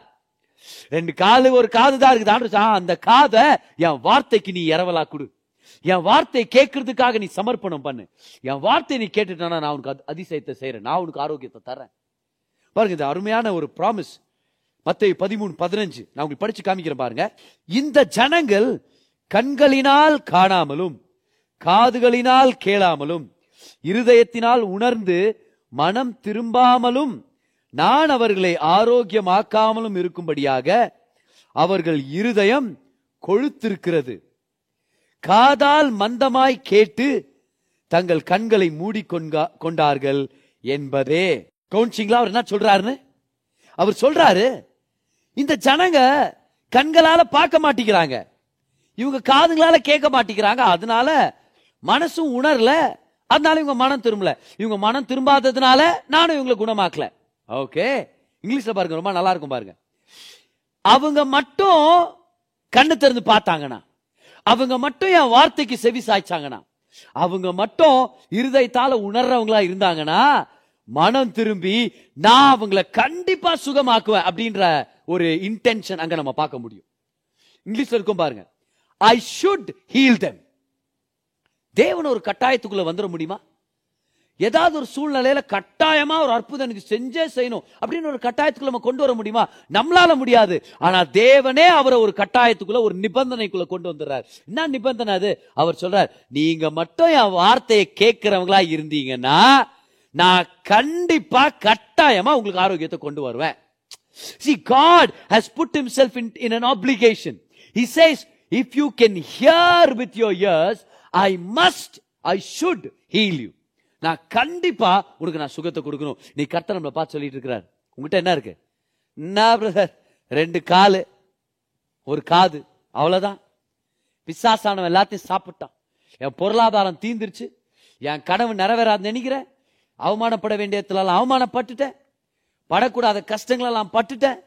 ரெண்டு காலு ஒரு காது தான் இருக்குது. அந்த காதை என் வார்த்தைக்கு நீ இரவலா கொடு. என் வார்த்தை கேட்கறதுக்காக நீ சமர்ப்பணம் பண்ணு. என் வார்த்தை நீ கேட்டுட்டானா நான் உனக்கு அதிசயத்தை செய்யறேன் நான் உனக்கு ஆரோக்கியத்தை தரேன் பாருங்க இது அருமையான ஒரு ப்ராமிஸ் மத்திய பதிமூணு பதினஞ்சு. நான் உங்களுக்கு படிச்சு காமிக்கிறேன் பாருங்க. இந்த ஜனங்கள் கண்களினால் காணாமலும் காதுகளினால் கேளாமலும் இருதயத்தினால் உணர்ந்து மனம் திரும்பாமலும் நான் அவர்களை ஆரோக்கியமாக்காமலும் இருக்கும்படியாக அவர்கள் இருதயம் கொழுத்திருக்கிறது. காதால் மந்தமாய் கேட்டு தங்கள் கண்களை மூடிக்கொண்கா கொண்டார்கள் என்பதே. கவுன்சிங்களா அவர் என்ன சொல்றாருன்னு? அவர் சொல்றாரு இந்த ஜனங்க கண்களால பார்க்க மாட்டேங்கிறாங்க. இவங்க காதுங்களால கேட்க மாட்டேங்கிறாங்க. அதனால மனசும் உணரல. அதனால இவங்க மனம் திரும்பல. இவங்க மனம் திரும்பாததுனால நானும் இவங்களை குணமாக்கல. ஓகே? இங்கிலீஷ்ல பாருங்க ரொம்ப நல்லா இருக்கும் பாருங்க. அவங்க மட்டும் கண்ணு திறந்து பார்த்தாங்கண்ணா அவங்க மட்டும் என் வார்த்தைக்கு செவி சாய்ச்சாங்கண்ணா அவங்க மட்டும் இருதயத்தால உணர்றவங்களா இருந்தாங்கன்னா மனம் திரும்பி நான் அவங்கள கண்டிப்பா சுகமாக்குவேன் அப்படின்ற ஒரு இன்டென்ஷன் அங்க நம்ம பார்க்க முடியும். இங்கிலீஷ்ல இருக்கும் பாருங்க. ஐ ஷுட் ஹீல் தெம் தேவன் ஒரு கட்டாயத்துக்குள்ள வந்துட முடியுமா? ஏதாவது ஒரு சூழ்நிலையில கட்டாயமா ஒரு அற்புதம் எனக்கு செஞ்சே செய்யணும் அப்படின்னு ஒரு கட்டாயத்துக்குள்ள நம்ம கொண்டு வர முடியுமா? நம்மளால முடியாது. ஆனா தேவனே அவரை ஒரு கட்டாயத்துக்குள்ள ஒரு நிபந்தனைக்குள்ள கொண்டு வந்துடுறாரு. என்ன நிபந்தனை அது? அவர் சொல்றார் நீங்க மட்டும் என் வார்த்தையை கேட்கிறவங்களா இருந்தீங்கன்னா நான் கண்டிப்பா கட்டாயமா உங்களுக்கு ஆரோக்கியத்தை கொண்டு வருவேன். See, God has put himself in, in an obligation. He says, if you can hear with your ears, I must, I should heal you. நான் கண்டிப்பா உனக்கு நான் சுகத்தை கொடுக்கணும். நீ கர்த்தர் நம்மளை பார்த்து சொல்லிட்டு இருக்கிறார். உங்ககிட்ட என்ன இருக்கு? என்ன பிரதர் ரெண்டு காலு ஒரு காது அவ்வளவுதான். பிசாசானவன் எல்லாத்தையும் சாப்பிட்டான். என் பொருளாதாரம் தீந்துருச்சு. என் கனவு நிறைவேறாது நினைக்கிறேன். அவமானப்பட வேண்டிய இடத்துல அவமானப்பட்டுட்டேன் படக்கூடாத கஷ்டங்களெல்லாம் பட்டுட்டேன்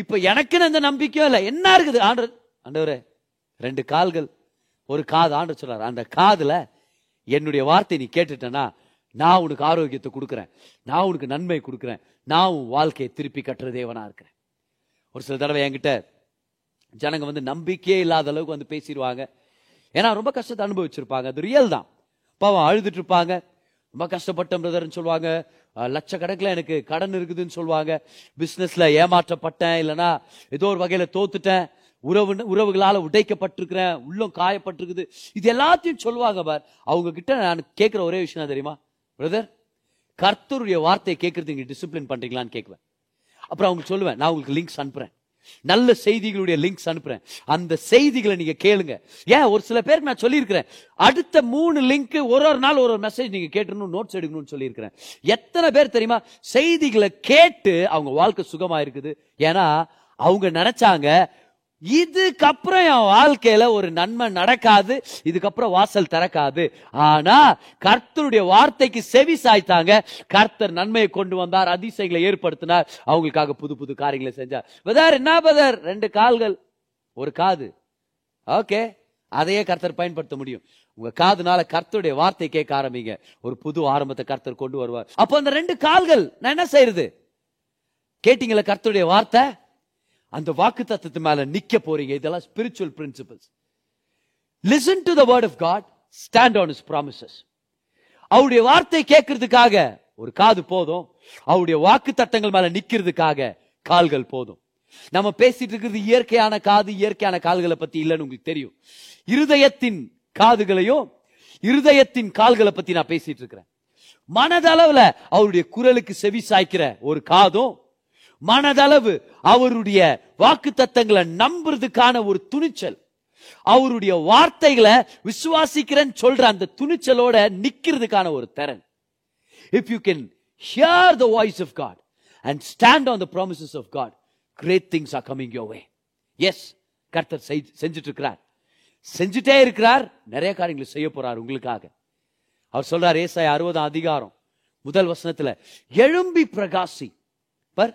இப்போ எனக்குன்னு அந்த நம்பிக்கையும் இல்லை. என்ன இருக்குது? ஆண்டு ஆண்டவரே ரெண்டு கால்கள். ஒரு காது ஆண்டு சொல்றாரு அந்த காதில் என்னுடைய வார்த்தை நீ கேட்டுட்டனா நான் உனக்கு ஆரோக்கியத்தை கொடுக்குறேன். நான் உனக்கு நன்மை கொடுக்குறேன். நான் உன் வாழ்க்கையை திருப்பி கட்டுற தேவனாக இருக்கிறேன். ஒரு சில தடவை என்கிட்ட ஜனங்க வந்து நம்பிக்கையே இல்லாத அளவுக்கு வந்து பேசிடுவாங்க. ஏன்னா ரொம்ப கஷ்டத்தை அனுபவிச்சிருப்பாங்க. அது ரியல் தான். பாவம் அழுதுட்டு இருப்பாங்க. ரொம்ப கஷ்டப்பட்டேன் பிரதர்னு சொல்லுவாங்க. லட்சக்கணக்கில் எனக்கு கடன் இருக்குதுன்னு சொல்லுவாங்க. பிஸ்னஸில் ஏமாற்றப்பட்டேன் இல்லைன்னா ஏதோ ஒரு வகையில தோத்துட்டேன். உறவு உறவுகளால் உடைக்கப்பட்டிருக்கிறேன் உள்ளம் காயப்பட்டிருக்குது. இது எல்லாத்தையும் சொல்லுவாங்க பார். அவங்க கிட்ட நான் கேட்குற ஒரே விஷயம் தான் தெரியுமா? பிரதர் கர்த்தருடைய வார்த்தையை கேட்கறது இங்கே டிசிப்ளின் பண்ணுறீங்களான்னு கேட்குவேன். அப்புறம் அவங்களுக்கு சொல்லுவேன். நான் உங்களுக்கு லிங்க்ஸ் அனுப்புறேன். நல்ல செய்திகளுடைய லிங்க்ஸ் அனுப்புறேன். அந்த செய்திகளை நீங்க கேளுங்க. ஏன்? ஒரு சில பேருக்கு நான் சொல்லியிருக்கிறேன். அடுத்த மூணு லிங்க் ஒரு ஒரு நாள் ஒரு ஒரு மெசேஜ் நீங்க கேட்டணும் நோட்ஸ் எடுக்கணும்னு சொல்லியிருக்கிறேன். எத்தனை பேர் தெரியுமா? செய்திகளை கேட்டு அவங்க வாழ்க்கை சுகமா இருக்குது ஏன்னா அவங்க நினைச்சாங்க இதுக்கப்புறம் என் வாழ்க்கையில ஒரு நன்மை நடக்காது இதுக்கப்புறம் வாசல் திறக்காது. ஆனா கர்த்தருடைய வார்த்தைக்கு செவி சாய்த்தாங்க. கர்த்தர் நன்மையை கொண்டு வந்தார் அதிசயங்களை ஏற்படுத்தினார். அவங்களுக்காக புது புது காரியங்களை செஞ்சார். பதார் என்ன பதார்? ரெண்டு கால்கள் ஒரு காது. ஓகே அதையே கர்த்தர் பயன்படுத்த முடியும். உங்க காதுனால கர்த்தருடைய வார்த்தை கேட்க ஆரம்பிங்க. ஒரு புது ஆரம்பத்தை கர்த்தர் கொண்டு வருவார். அப்போ அந்த ரெண்டு கால்கள் நான் என்ன செய்யறது கேட்டீங்களா கர்த்தருடைய வார்த்தை? அந்த வாக்கு தத்துவத்து மேல நிக்க போறீங்க. இதெல்லாம் spiritual principles listen to the word of God stand on his promises அவருடைய வார்த்தை கேட்கறதுக்காக ஒரு காது போதும். அவருடைய வாக்கு தட்டங்கள் மேல நிக்கிறதுக்காக கால்கள் போதும். நம்ம பேசிட்டு இருக்கிறது இயற்கையான காது இயற்கையான கால்களை பத்தி இல்லைன்னு உங்களுக்கு தெரியும். இருதயத்தின் காதுகளையும் இருதயத்தின் கால்களை பத்தி நான் பேசிட்டு இருக்கிறேன். மனதளவுல அவருடைய குரலுக்கு செவி சாய்க்கிற ஒரு காதும் மனதளவு அவருடைய வாக்கு தத்தங்களை நம்புறதுக்கான ஒரு துணிச்சல். அவருடைய வார்த்தைகளை விசுவாசிக்கிறேன்னு சொல்ற அந்த துணிச்சலோட நிக்கிறதுக்கான ஒரு திறன். If you can hear the voice of God and stand on the promises of God great things are coming your way yes கர்த்தர் செஞ்சுட்டு இருக்கிறார் செஞ்சுட்டே இருக்கிறார். நிறைய காரியங்களை செய்ய போறார் உங்களுக்காக. அவர் சொல்றார் ஏசாய் அறுபதாம் அதிகாரம் முதல் வசனத்துல எழும்பி பிரகாசி. பர்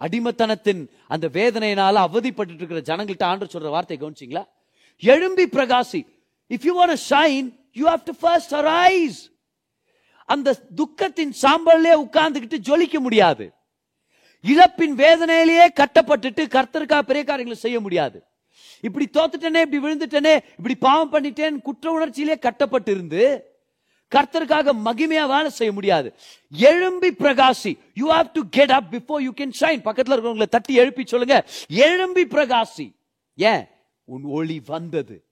அடிமத்தனத்தின் அந்த வேதனையினால அவதிப்பட்டு இருக்கிற ஜனங்கள்ட்ட ஆண்டு சொல்ற வார்த்தை கவனிச்சிங்களா? எழும்பி பிரகாசி. If you want shine you have to first arise அந்த துக்கத்தின் சாம்பல்லே உட்கார்ந்துக்கிட்டு ஜொலிக்க முடியாது. இழப்பின் வேதனையிலேயே கட்டப்பட்டுட்டு கர்த்தருக்காக பெரிய காரியங்களை செய்ய முடியாது. இப்படி தோத்துட்டேனே இப்படி விழுந்துட்டேனே இப்படி பாவம் பண்ணிட்டேன் குற்ற உணர்ச்சியிலே கட்டப்பட்டு இருந்து கர்த்தருக்காக மகிமையா வேலை செய்ய முடியாது. எழும்பி பிரகாசி you have to get up before you can shine பக்கத்தில் இருக்கிறவங்களை தட்டி எழுப்பி சொல்லுங்க. எழும்பி பிரகாசி. ஏன்? உன் ஒளி வந்தது.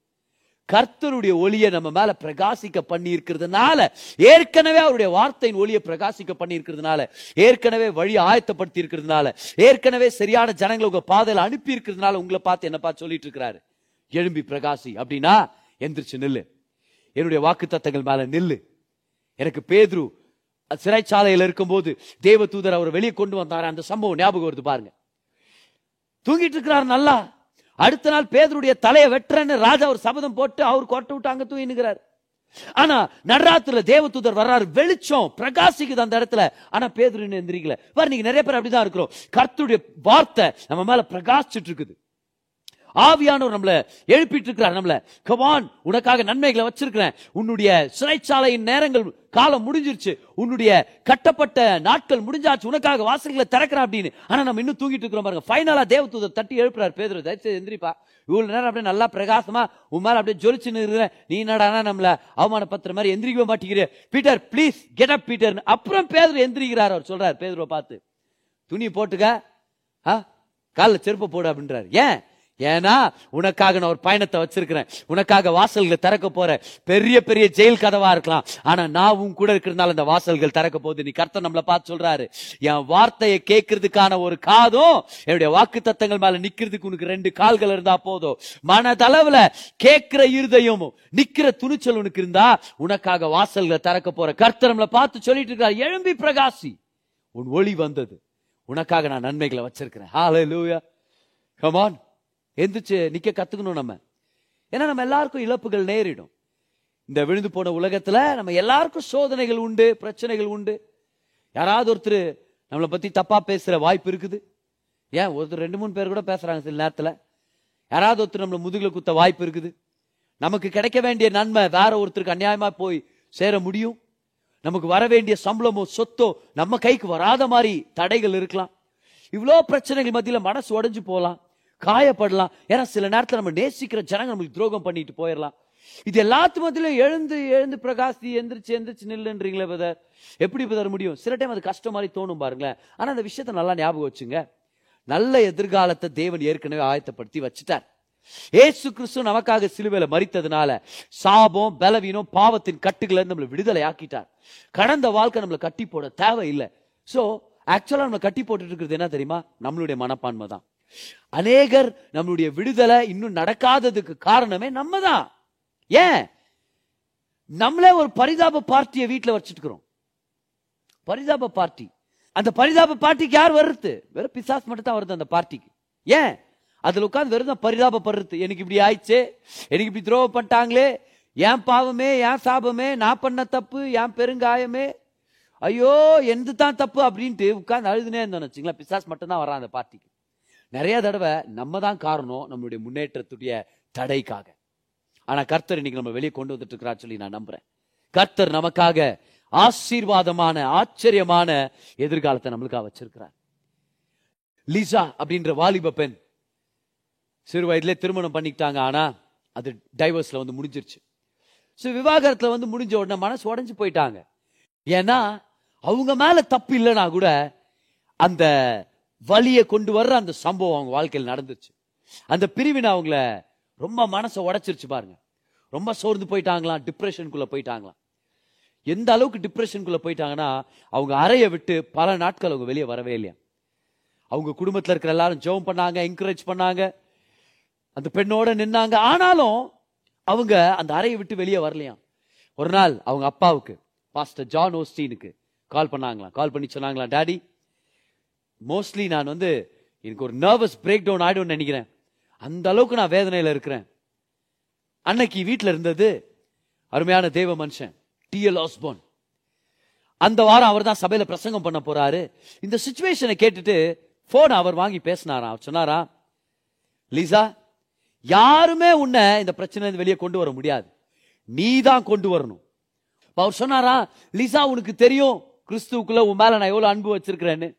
கர்த்தருடைய ஒளியை நம்ம மேல பிரகாசிக்க பண்ணி இருக்கிறதுனால ஏற்கனவே அவருடைய வார்த்தையின் ஒளியை பிரகாசிக்க பண்ணி இருக்கிறதுனால ஏற்கனவே வழி ஆயத்தப்படுத்தி இருக்கிறதுனால ஏற்கனவே சரியான ஜனங்களை உங்க பாதையில் அனுப்பி இருக்கிறதுனால உங்களை பார்த்து என்னப்பா சொல்லிட்டு இருக்கிறாரு? எழும்பி பிரகாசி. அப்படின்னா எந்திரிச்சு நில்லு. என்னுடைய வாக்கு தத்தங்கள் மேல நில்லு. எனக்கு பேதுரு சிறைச்சாலையில் இருக்கும்போது தேவ தூதர் அவர் வெளியே கொண்டு வந்தார்? அந்த சம்பவம் ஞாபகம் வருது பாருங்க. தூங்கிட்டு இருக்கிறார் நல்லா. அடுத்த நாள் பேதருடைய தலையை வெட்டுறேன்னு ராஜா ஒரு சபதம் போட்டு அவர் கொட்டை விட்டு அங்க தூங்கினுகிறார் ஆனா நடுராத்திரில தேவதூதர் வர்றாரு. வெளிச்சம் பிரகாசிக்குது அந்த இடத்துல. ஆனா பேதுரு எந்திரிக்கல. பாரு நீங்க நிறைய பேர் அப்படிதான் இருக்கிறோம். கர்த்துடைய வார்த்தை நம்ம மேல பிரகாசிச்சுட்டு இருக்குது. ஆவியானவர் நம்மள எழுப்பிட்டு இருக்கிறார் நம்மள கவான் உனக்காக நன்மைகளை வச்சிருக்கிறேன். உன்னுடைய சிறைச்சாலையின் நேரங்கள் காலம் முடிஞ்சிருச்சு. உன்னுடைய கட்டப்பட்ட நாட்கள் முடிஞ்சாச்சு. உனக்காக வாசல்களை திறக்கிறேன் அப்படின்னு. ஆனா நம்ம இன்னும் தூங்கிட்டு இருக்கிறோம் பாருங்க. ஃபைனலா தேவதூதர் தட்டி எழுப்புறாரு. பேதர் தயவுசெய்து எந்திரிப்பா. இவ்வளவு நேரம் அப்படியே நல்லா பிரகாசமா உன் மேல அப்படியே ஜொலிச்சு நிறுற நீ என்னடானா நம்மள அவமானப்படுத்துற மாதிரி எந்திரிக்கவே மாட்டேங்கிற Peter please get up Peter. அப்புறம் பேதர் எந்திரிக்கிறார். அவர் சொல்றாரு பேதுருவை பார்த்து துணி போட்டுக்க. ஆ காலில் செருப்பு போடு அப்படின்றாரு. ஏன்? ஏன்னா உனக்காக நான் ஒரு பயணத்தை வச்சிருக்கிறேன். உனக்காக வாசல்களை திறக்க போறேன் பெரிய பெரிய ஜெயில் கதவா இருக்கலாம். ஆனா நான் உன் கூட இருக்கிறதுனால அந்த வாசல்கள் திறக்க போகுது. நீ கர்த்தர் நம்மள பார்த்து சொல்றாரு என் வார்த்தையை கேட்கறதுக்கான ஒரு காதும் என்னுடைய வாக்கு தத்தங்கள் மேல நிக்கிறதுக்கு உனக்கு ரெண்டு கால்கள் இருந்தா போதும். மனதளவுல கேட்கிற இருதயமும் நிக்கிற துணிச்சல் உனக்கு இருந்தா உனக்காக வாசல்களை திறக்க போற கர்த்தர் நம்மள பார்த்து சொல்லிட்டு இருக்கா எழும்பி பிரகாசி உன் ஒளி வந்தது. உனக்காக நான் நன்மைகளை வச்சிருக்கிறேன். ஹாலே லூயா கமான் எந்திரிச்சு நிக்க கத்துக்கணும் நம்ம. ஏன்னா நம்ம எல்லாருக்கும் இழப்புகள் நேரிடும். இந்த விழுந்து போன உலகத்துல நம்ம எல்லாருக்கும் சோதனைகள் உண்டு பிரச்சனைகள் உண்டு. யாராவது ஒருத்தர் நம்மளை பத்தி தப்பா பேசுற வாய்ப்பு இருக்குது? ஏன்? ஒருத்தர் ரெண்டு மூணு பேர் கூட பேசுறாங்க சில நேரத்தில். யாராவது ஒருத்தர் நம்மளை முதுகில் குத்த வாய்ப்பு இருக்குது? நமக்கு கிடைக்க வேண்டிய நன்மை வேற ஒருத்தருக்கு அநியாயமா போய் சேர முடியும்? நமக்கு வர வேண்டிய சம்பளமோ சொத்தோ நம்ம கைக்கு வராத மாதிரி தடைகள் இருக்கலாம். இவ்வளோ பிரச்சனைகள் மத்தியில் மனசு உடஞ்சு போகலாம். காயப்படலாம். ஏன்னா சில நேரத்தில் நம்ம நேசிக்கிற ஜனங்க நம்மளுக்கு துரோகம் பண்ணிட்டு போயிடலாம் இது எல்லாத்து மத்தியிலும் எழுந்து எழுந்து பிரகாசி எந்திரிச்சு எந்திரிச்சு நில்லுன்றீங்களே பதர் எப்படி பதர் முடியும்? சில டைம் அது கஷ்டம் மாதிரி தோணும் பாருங்களேன். ஆனால் அந்த விஷயத்த நல்லா ஞாபகம் வச்சுங்க. நல்ல எதிர்காலத்தை தேவன் ஏற்கனவே ஆயத்தப்படுத்தி வச்சுட்டார். ஏசு கிறிஸ்து நமக்காக சிலுவையில மறித்ததுனால சாபம் பலவீனம் பாவத்தின் கட்டுகளை நம்மளை விடுதலை ஆக்கிட்டார். கடந்த வாழ்க்கை நம்மளை கட்டி போட இல்லை சோ ஆக்சுவலா நம்மளை கட்டி போட்டுட்டு இருக்கிறது என்ன தெரியுமா? நம்மளுடைய மனப்பான்மை தான். அநேகர் நம்மளுடைய விடுதலை இன்னும் நடக்காததுக்கு காரணமே நம்ம தான் ஏன்? நம்மளே ஒரு பரிதாப பார்ட்டியை வீட்டில் வச்சுட்டுக்கிறோம். பரிதாப பார்ட்டி. அந்த பரிதாப பார்ட்டிக்கு யார் வருது வெறும் பிசாஸ் மட்டும் தான் வருது அந்த பார்ட்டிக்கு. ஏன்? அதில் உட்காந்து வெறும் பரிதாபப்படுறது. எனக்கு இப்படி ஆயிடுச்சே. எனக்கு இப்படி துரோகம் பண்ணிட்டாங்களே. ஏன் பாவமே ஏன் சாபமே நான் பண்ண தப்பு ஏன் பெருங்காயமே. ஐயோ எந்த தான் தப்பு அப்படின்ட்டு உட்காந்து அழுதுனே இருந்தோம்னு வச்சுங்களேன் பிசாஸ் மட்டும் தான் வரான் அந்த பார்ட்டிக்கு. நிறைய தடவை நம்ம தான் காரணம் நம்மளுடைய முன்னேற்றத்துடைய தடைக்காக. ஆனா கர்த்தர் இன்னைக்கு நம்ம வெளியே கொண்டு வந்துட்டு இருக்கிறார் சொல்லி நான் நம்புறேன். கர்த்தர் நமக்காக ஆசீர்வாதமான ஆச்சரியமான எதிர்காலத்தை நம்மளுக்காக வச்சிருக்கிறார். லீசா அப்படின்ற வாலிப பெண் சிறு வயதிலே திருமணம் பண்ணிக்கிட்டாங்க. ஆனா அது டைவர்ஸ்ல வந்து முடிஞ்சிருச்சு. ஸோ விவாகரத்தில் வந்து முடிஞ்ச உடனே மனசு உடஞ்சு போயிட்டாங்க. ஏன்னா அவங்க மேல தப்பு இல்லைன்னா கூட அந்த வழியை கொண்டு வர்ற அந்த சம்பவம் அவங்க வாழ்க்கையில் நடந்துச்சு. அந்த பிரிவினை அவங்கள ரொம்ப மனசை உடைச்சிருச்சு பாருங்க. ரொம்ப சோர்ந்து போயிட்டாங்களாம் டிப்ரெஷனுக்குள்ளே போயிட்டாங்களாம். எந்த அளவுக்கு டிப்ரெஷனுக்குள்ளே போயிட்டாங்கன்னா அவங்க அறையை விட்டு பல நாட்கள் அவங்க வெளியே வரவே இல்லையா? அவங்க குடும்பத்தில் இருக்கிற எல்லாரும் ஜெபம் பண்ணாங்க என்கரேஜ் பண்ணாங்க. அந்த பெண்ணோட நின்னாங்க. ஆனாலும் அவங்க அந்த அறையை விட்டு வெளியே வரலையாம் ஒரு நாள் அவங்க அப்பாவுக்கு பாஸ்டர் ஜான் ஓஸ்டீனுக்கு கால் பண்ணாங்களாம். கால் பண்ணி சொன்னாங்களாம் டாடி மோஸ்ட்லி நான் வந்து எனக்கு ஒரு நர்வஸ் பிரேக் டவுன் ஆயிடும்னு நினைக்கிறேன். அந்த அளவுக்கு நான் வேதனையில் இருக்கிறேன். அன்னைக்கு வீட்டில் இருந்தது அருமையான தேவ மனுஷன் டிஎல் ஆஸ்போன் அந்த வாரம் அவர் தான் சபையில் பிரசங்கம் பண்ண போறாரு. இந்த சுச்சுவேஷனை கேட்டுட்டு போன் அவர் வாங்கி பேசினாராம். அவர் சொன்னாரா லீசா யாருமே உன்னை இந்த பிரச்சனை வெளியே கொண்டு வர முடியாது. நீ தான் கொண்டு வரணும். அவர் சொன்னாரா லீசா உனக்கு தெரியும் கிறிஸ்துவுக்குள்ள உன் மேல நான் எவ்வளவு அன்பு வச்சிருக்கிறேன்னு.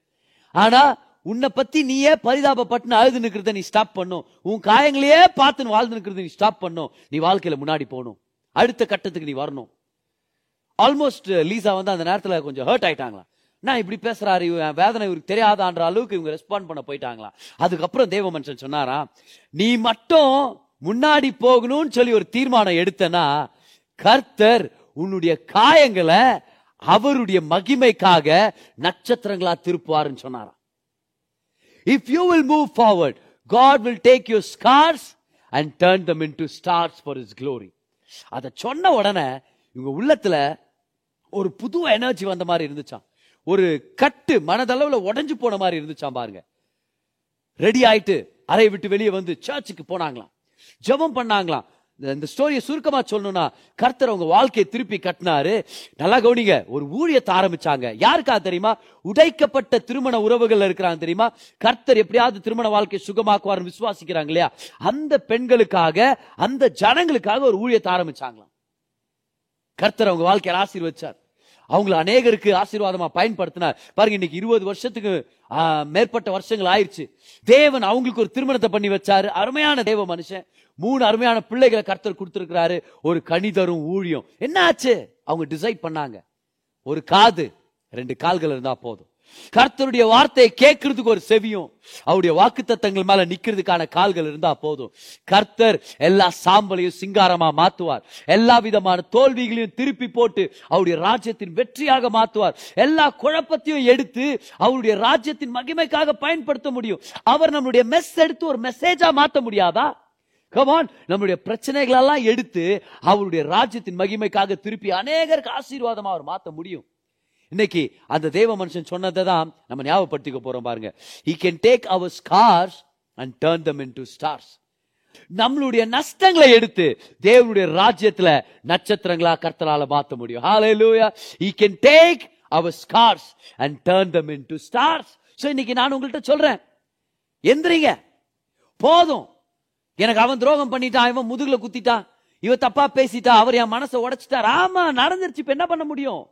ஆனா உன்னை பத்தி நீயே பரிதாபப்பட்டு அழுது நிற்கிறத நீ ஸ்டாப் பண்ணும். உன் காயங்களையே பார்த்து வாழ்ந்து நிக்கிறத நீ ஸ்டாப் பண்ணும். நீ வாழ்க்கையில முன்னாடி போகணும். அடுத்த கட்டத்துக்கு நீ வரணும். ஆல்மோஸ்ட் லீசா uh, வந்து அந்த நேரத்தில் கொஞ்சம் ஹர்ட் ஆயிட்டாங்களா நான் இப்படி பேசுறாரு இவன் வேதனை இவருக்கு தெரியாதான்ற அளவுக்கு இவங்க ரெஸ்பாண்ட் பண்ண போயிட்டாங்களா அதுக்கப்புறம் தேவ மனுஷன் சொன்னாரா நீ மட்டும் முன்னாடி போகணும்னு சொல்லி ஒரு தீர்மானம் எடுத்தனா கர்த்தர் உன்னுடைய காயங்களை அவருடைய மகிமைக்காக நட்சத்திரங்களா திருப்புவாருன்னு சொன்னாராம். If you will move forward God will take take scars and turn them into stars for his glory அதை சொன்ன உடனே இவங்க உள்ளத்துல ஒரு புது எனர்ஜி வந்த மாதிரி இருந்துச்சான் ஒரு கட்டு மனதளவுல உடஞ்சு போன மாதிரி இருந்துச்சான் பாருங்க. ரெடி ஆயிட்டு அறையை விட்டு வெளியே வந்து சர்ச்சுக்கு போனாங்களாம். ஜெபம் பண்ணாங்களாம். இந்த- இந்த ஸ்டோரியை சுருக்கமா சொல்லணும்னா கர்த்தர் அவங்க வாழ்க்கையை திருப்பி கட்டினாரு. நல்லா கவனிங்க ஒரு ஊழியத்தை ஆரம்பிச்சாங்க. யாருக்கா தெரியுமா? உடைக்கப்பட்ட திருமண உறவுகள் இருக்கிறாங்க தெரியுமா? கர்த்தர் எப்படியாவது திருமண வாழ்க்கையை சுகமாக்குவார்னு விசுவாசிக்கிறாங்க இல்லையா? அந்த பெண்களுக்காக அந்த ஜனங்களுக்காக ஒரு ஊழியத்தை ஆரம்பிச்சாங்களாம். கர்த்தர் அவங்க வாழ்க்கையை ஆசீர்வச்சார். அவங்கள அநேகருக்கு ஆசீர்வாதமா பயன்படுத்தினார். பாருங்க இன்னைக்கு இருபது வருஷத்துக்கு மேற்பட்ட வருஷங்கள் ஆயிடுச்சு. தேவன் அவங்களுக்கு ஒரு திருமணத்தை பண்ணி வச்சாரு. அருமையான தேவ மனுஷன். மூணு அருமையான பிள்ளைகளை கர்த்தர் கொடுத்துருக்கிறாரு. ஒரு கணிதரும் ஊழியம். என்ன ஆச்சு அவங்க டிசைட் பண்ணாங்க. ஒரு காது ரெண்டு கால்கள் இருந்தா போதும். கர்த்தருடைய வார்த்தையை கேட்கறதுக்கு ஒரு செவியும் அவருடைய வாக்குத்தத்தங்கள் மேல நிக்கிறதுக்கான கால்கள் இருந்தா போதும். கர்த்தர் எல்லா சாம்பலையும் சிங்காரமா மாத்துவார். எல்லா விதமான தோல்விகளையும் திருப்பி போட்டு அவருடைய ராஜ்யத்தின் வெற்றியாக மாத்துவார். எல்லா குழப்பத்தையும் எடுத்து அவருடைய ராஜ்யத்தின் மகிமைக்காக பயன்படுத்த முடியும். அவர் நம்மளுடைய மெஸ் எடுத்து ஒரு மெசேஜா மாத்த முடியாதா? கமான் நம்முடைய பிரச்சனைகள் எல்லாம் எடுத்து அவருடைய ராஜ்யத்தின் மகிமைக்காக திருப்பி அநேகருக்கு ஆசீர்வாதமா அவர் மாத்த முடியும். இன்னைக்கு அந்த தேவ மனுஷன் சொன்னதை தான் நம்ம ஞாபகப்படுத்திக்க போறோம் பாருங்க. He can take our scars and turn them into to stars நம்மளுடைய நஷ்டங்களை எடுத்து தேவனுடைய ராஜ்யத்துல நட்சத்திரங்களா கர்த்தரால மாத்த முடியும். Hallelujah he can take our scars and turn them into stars so இன்னைக்கு நான் உங்கள்கிட்ட சொல்றேன். எந்திரிங்க. போதும். எனக்கு அவன் துரோகம் பண்ணிட்டான் இவன் முதுகுல குத்திட்டான் இவன் தப்பா பேசிட்டா அவர் என் மனசை உடைச்சிட்டார். ஆமா நடந்துருச்சு இப்ப என்ன பண்ண முடியும்?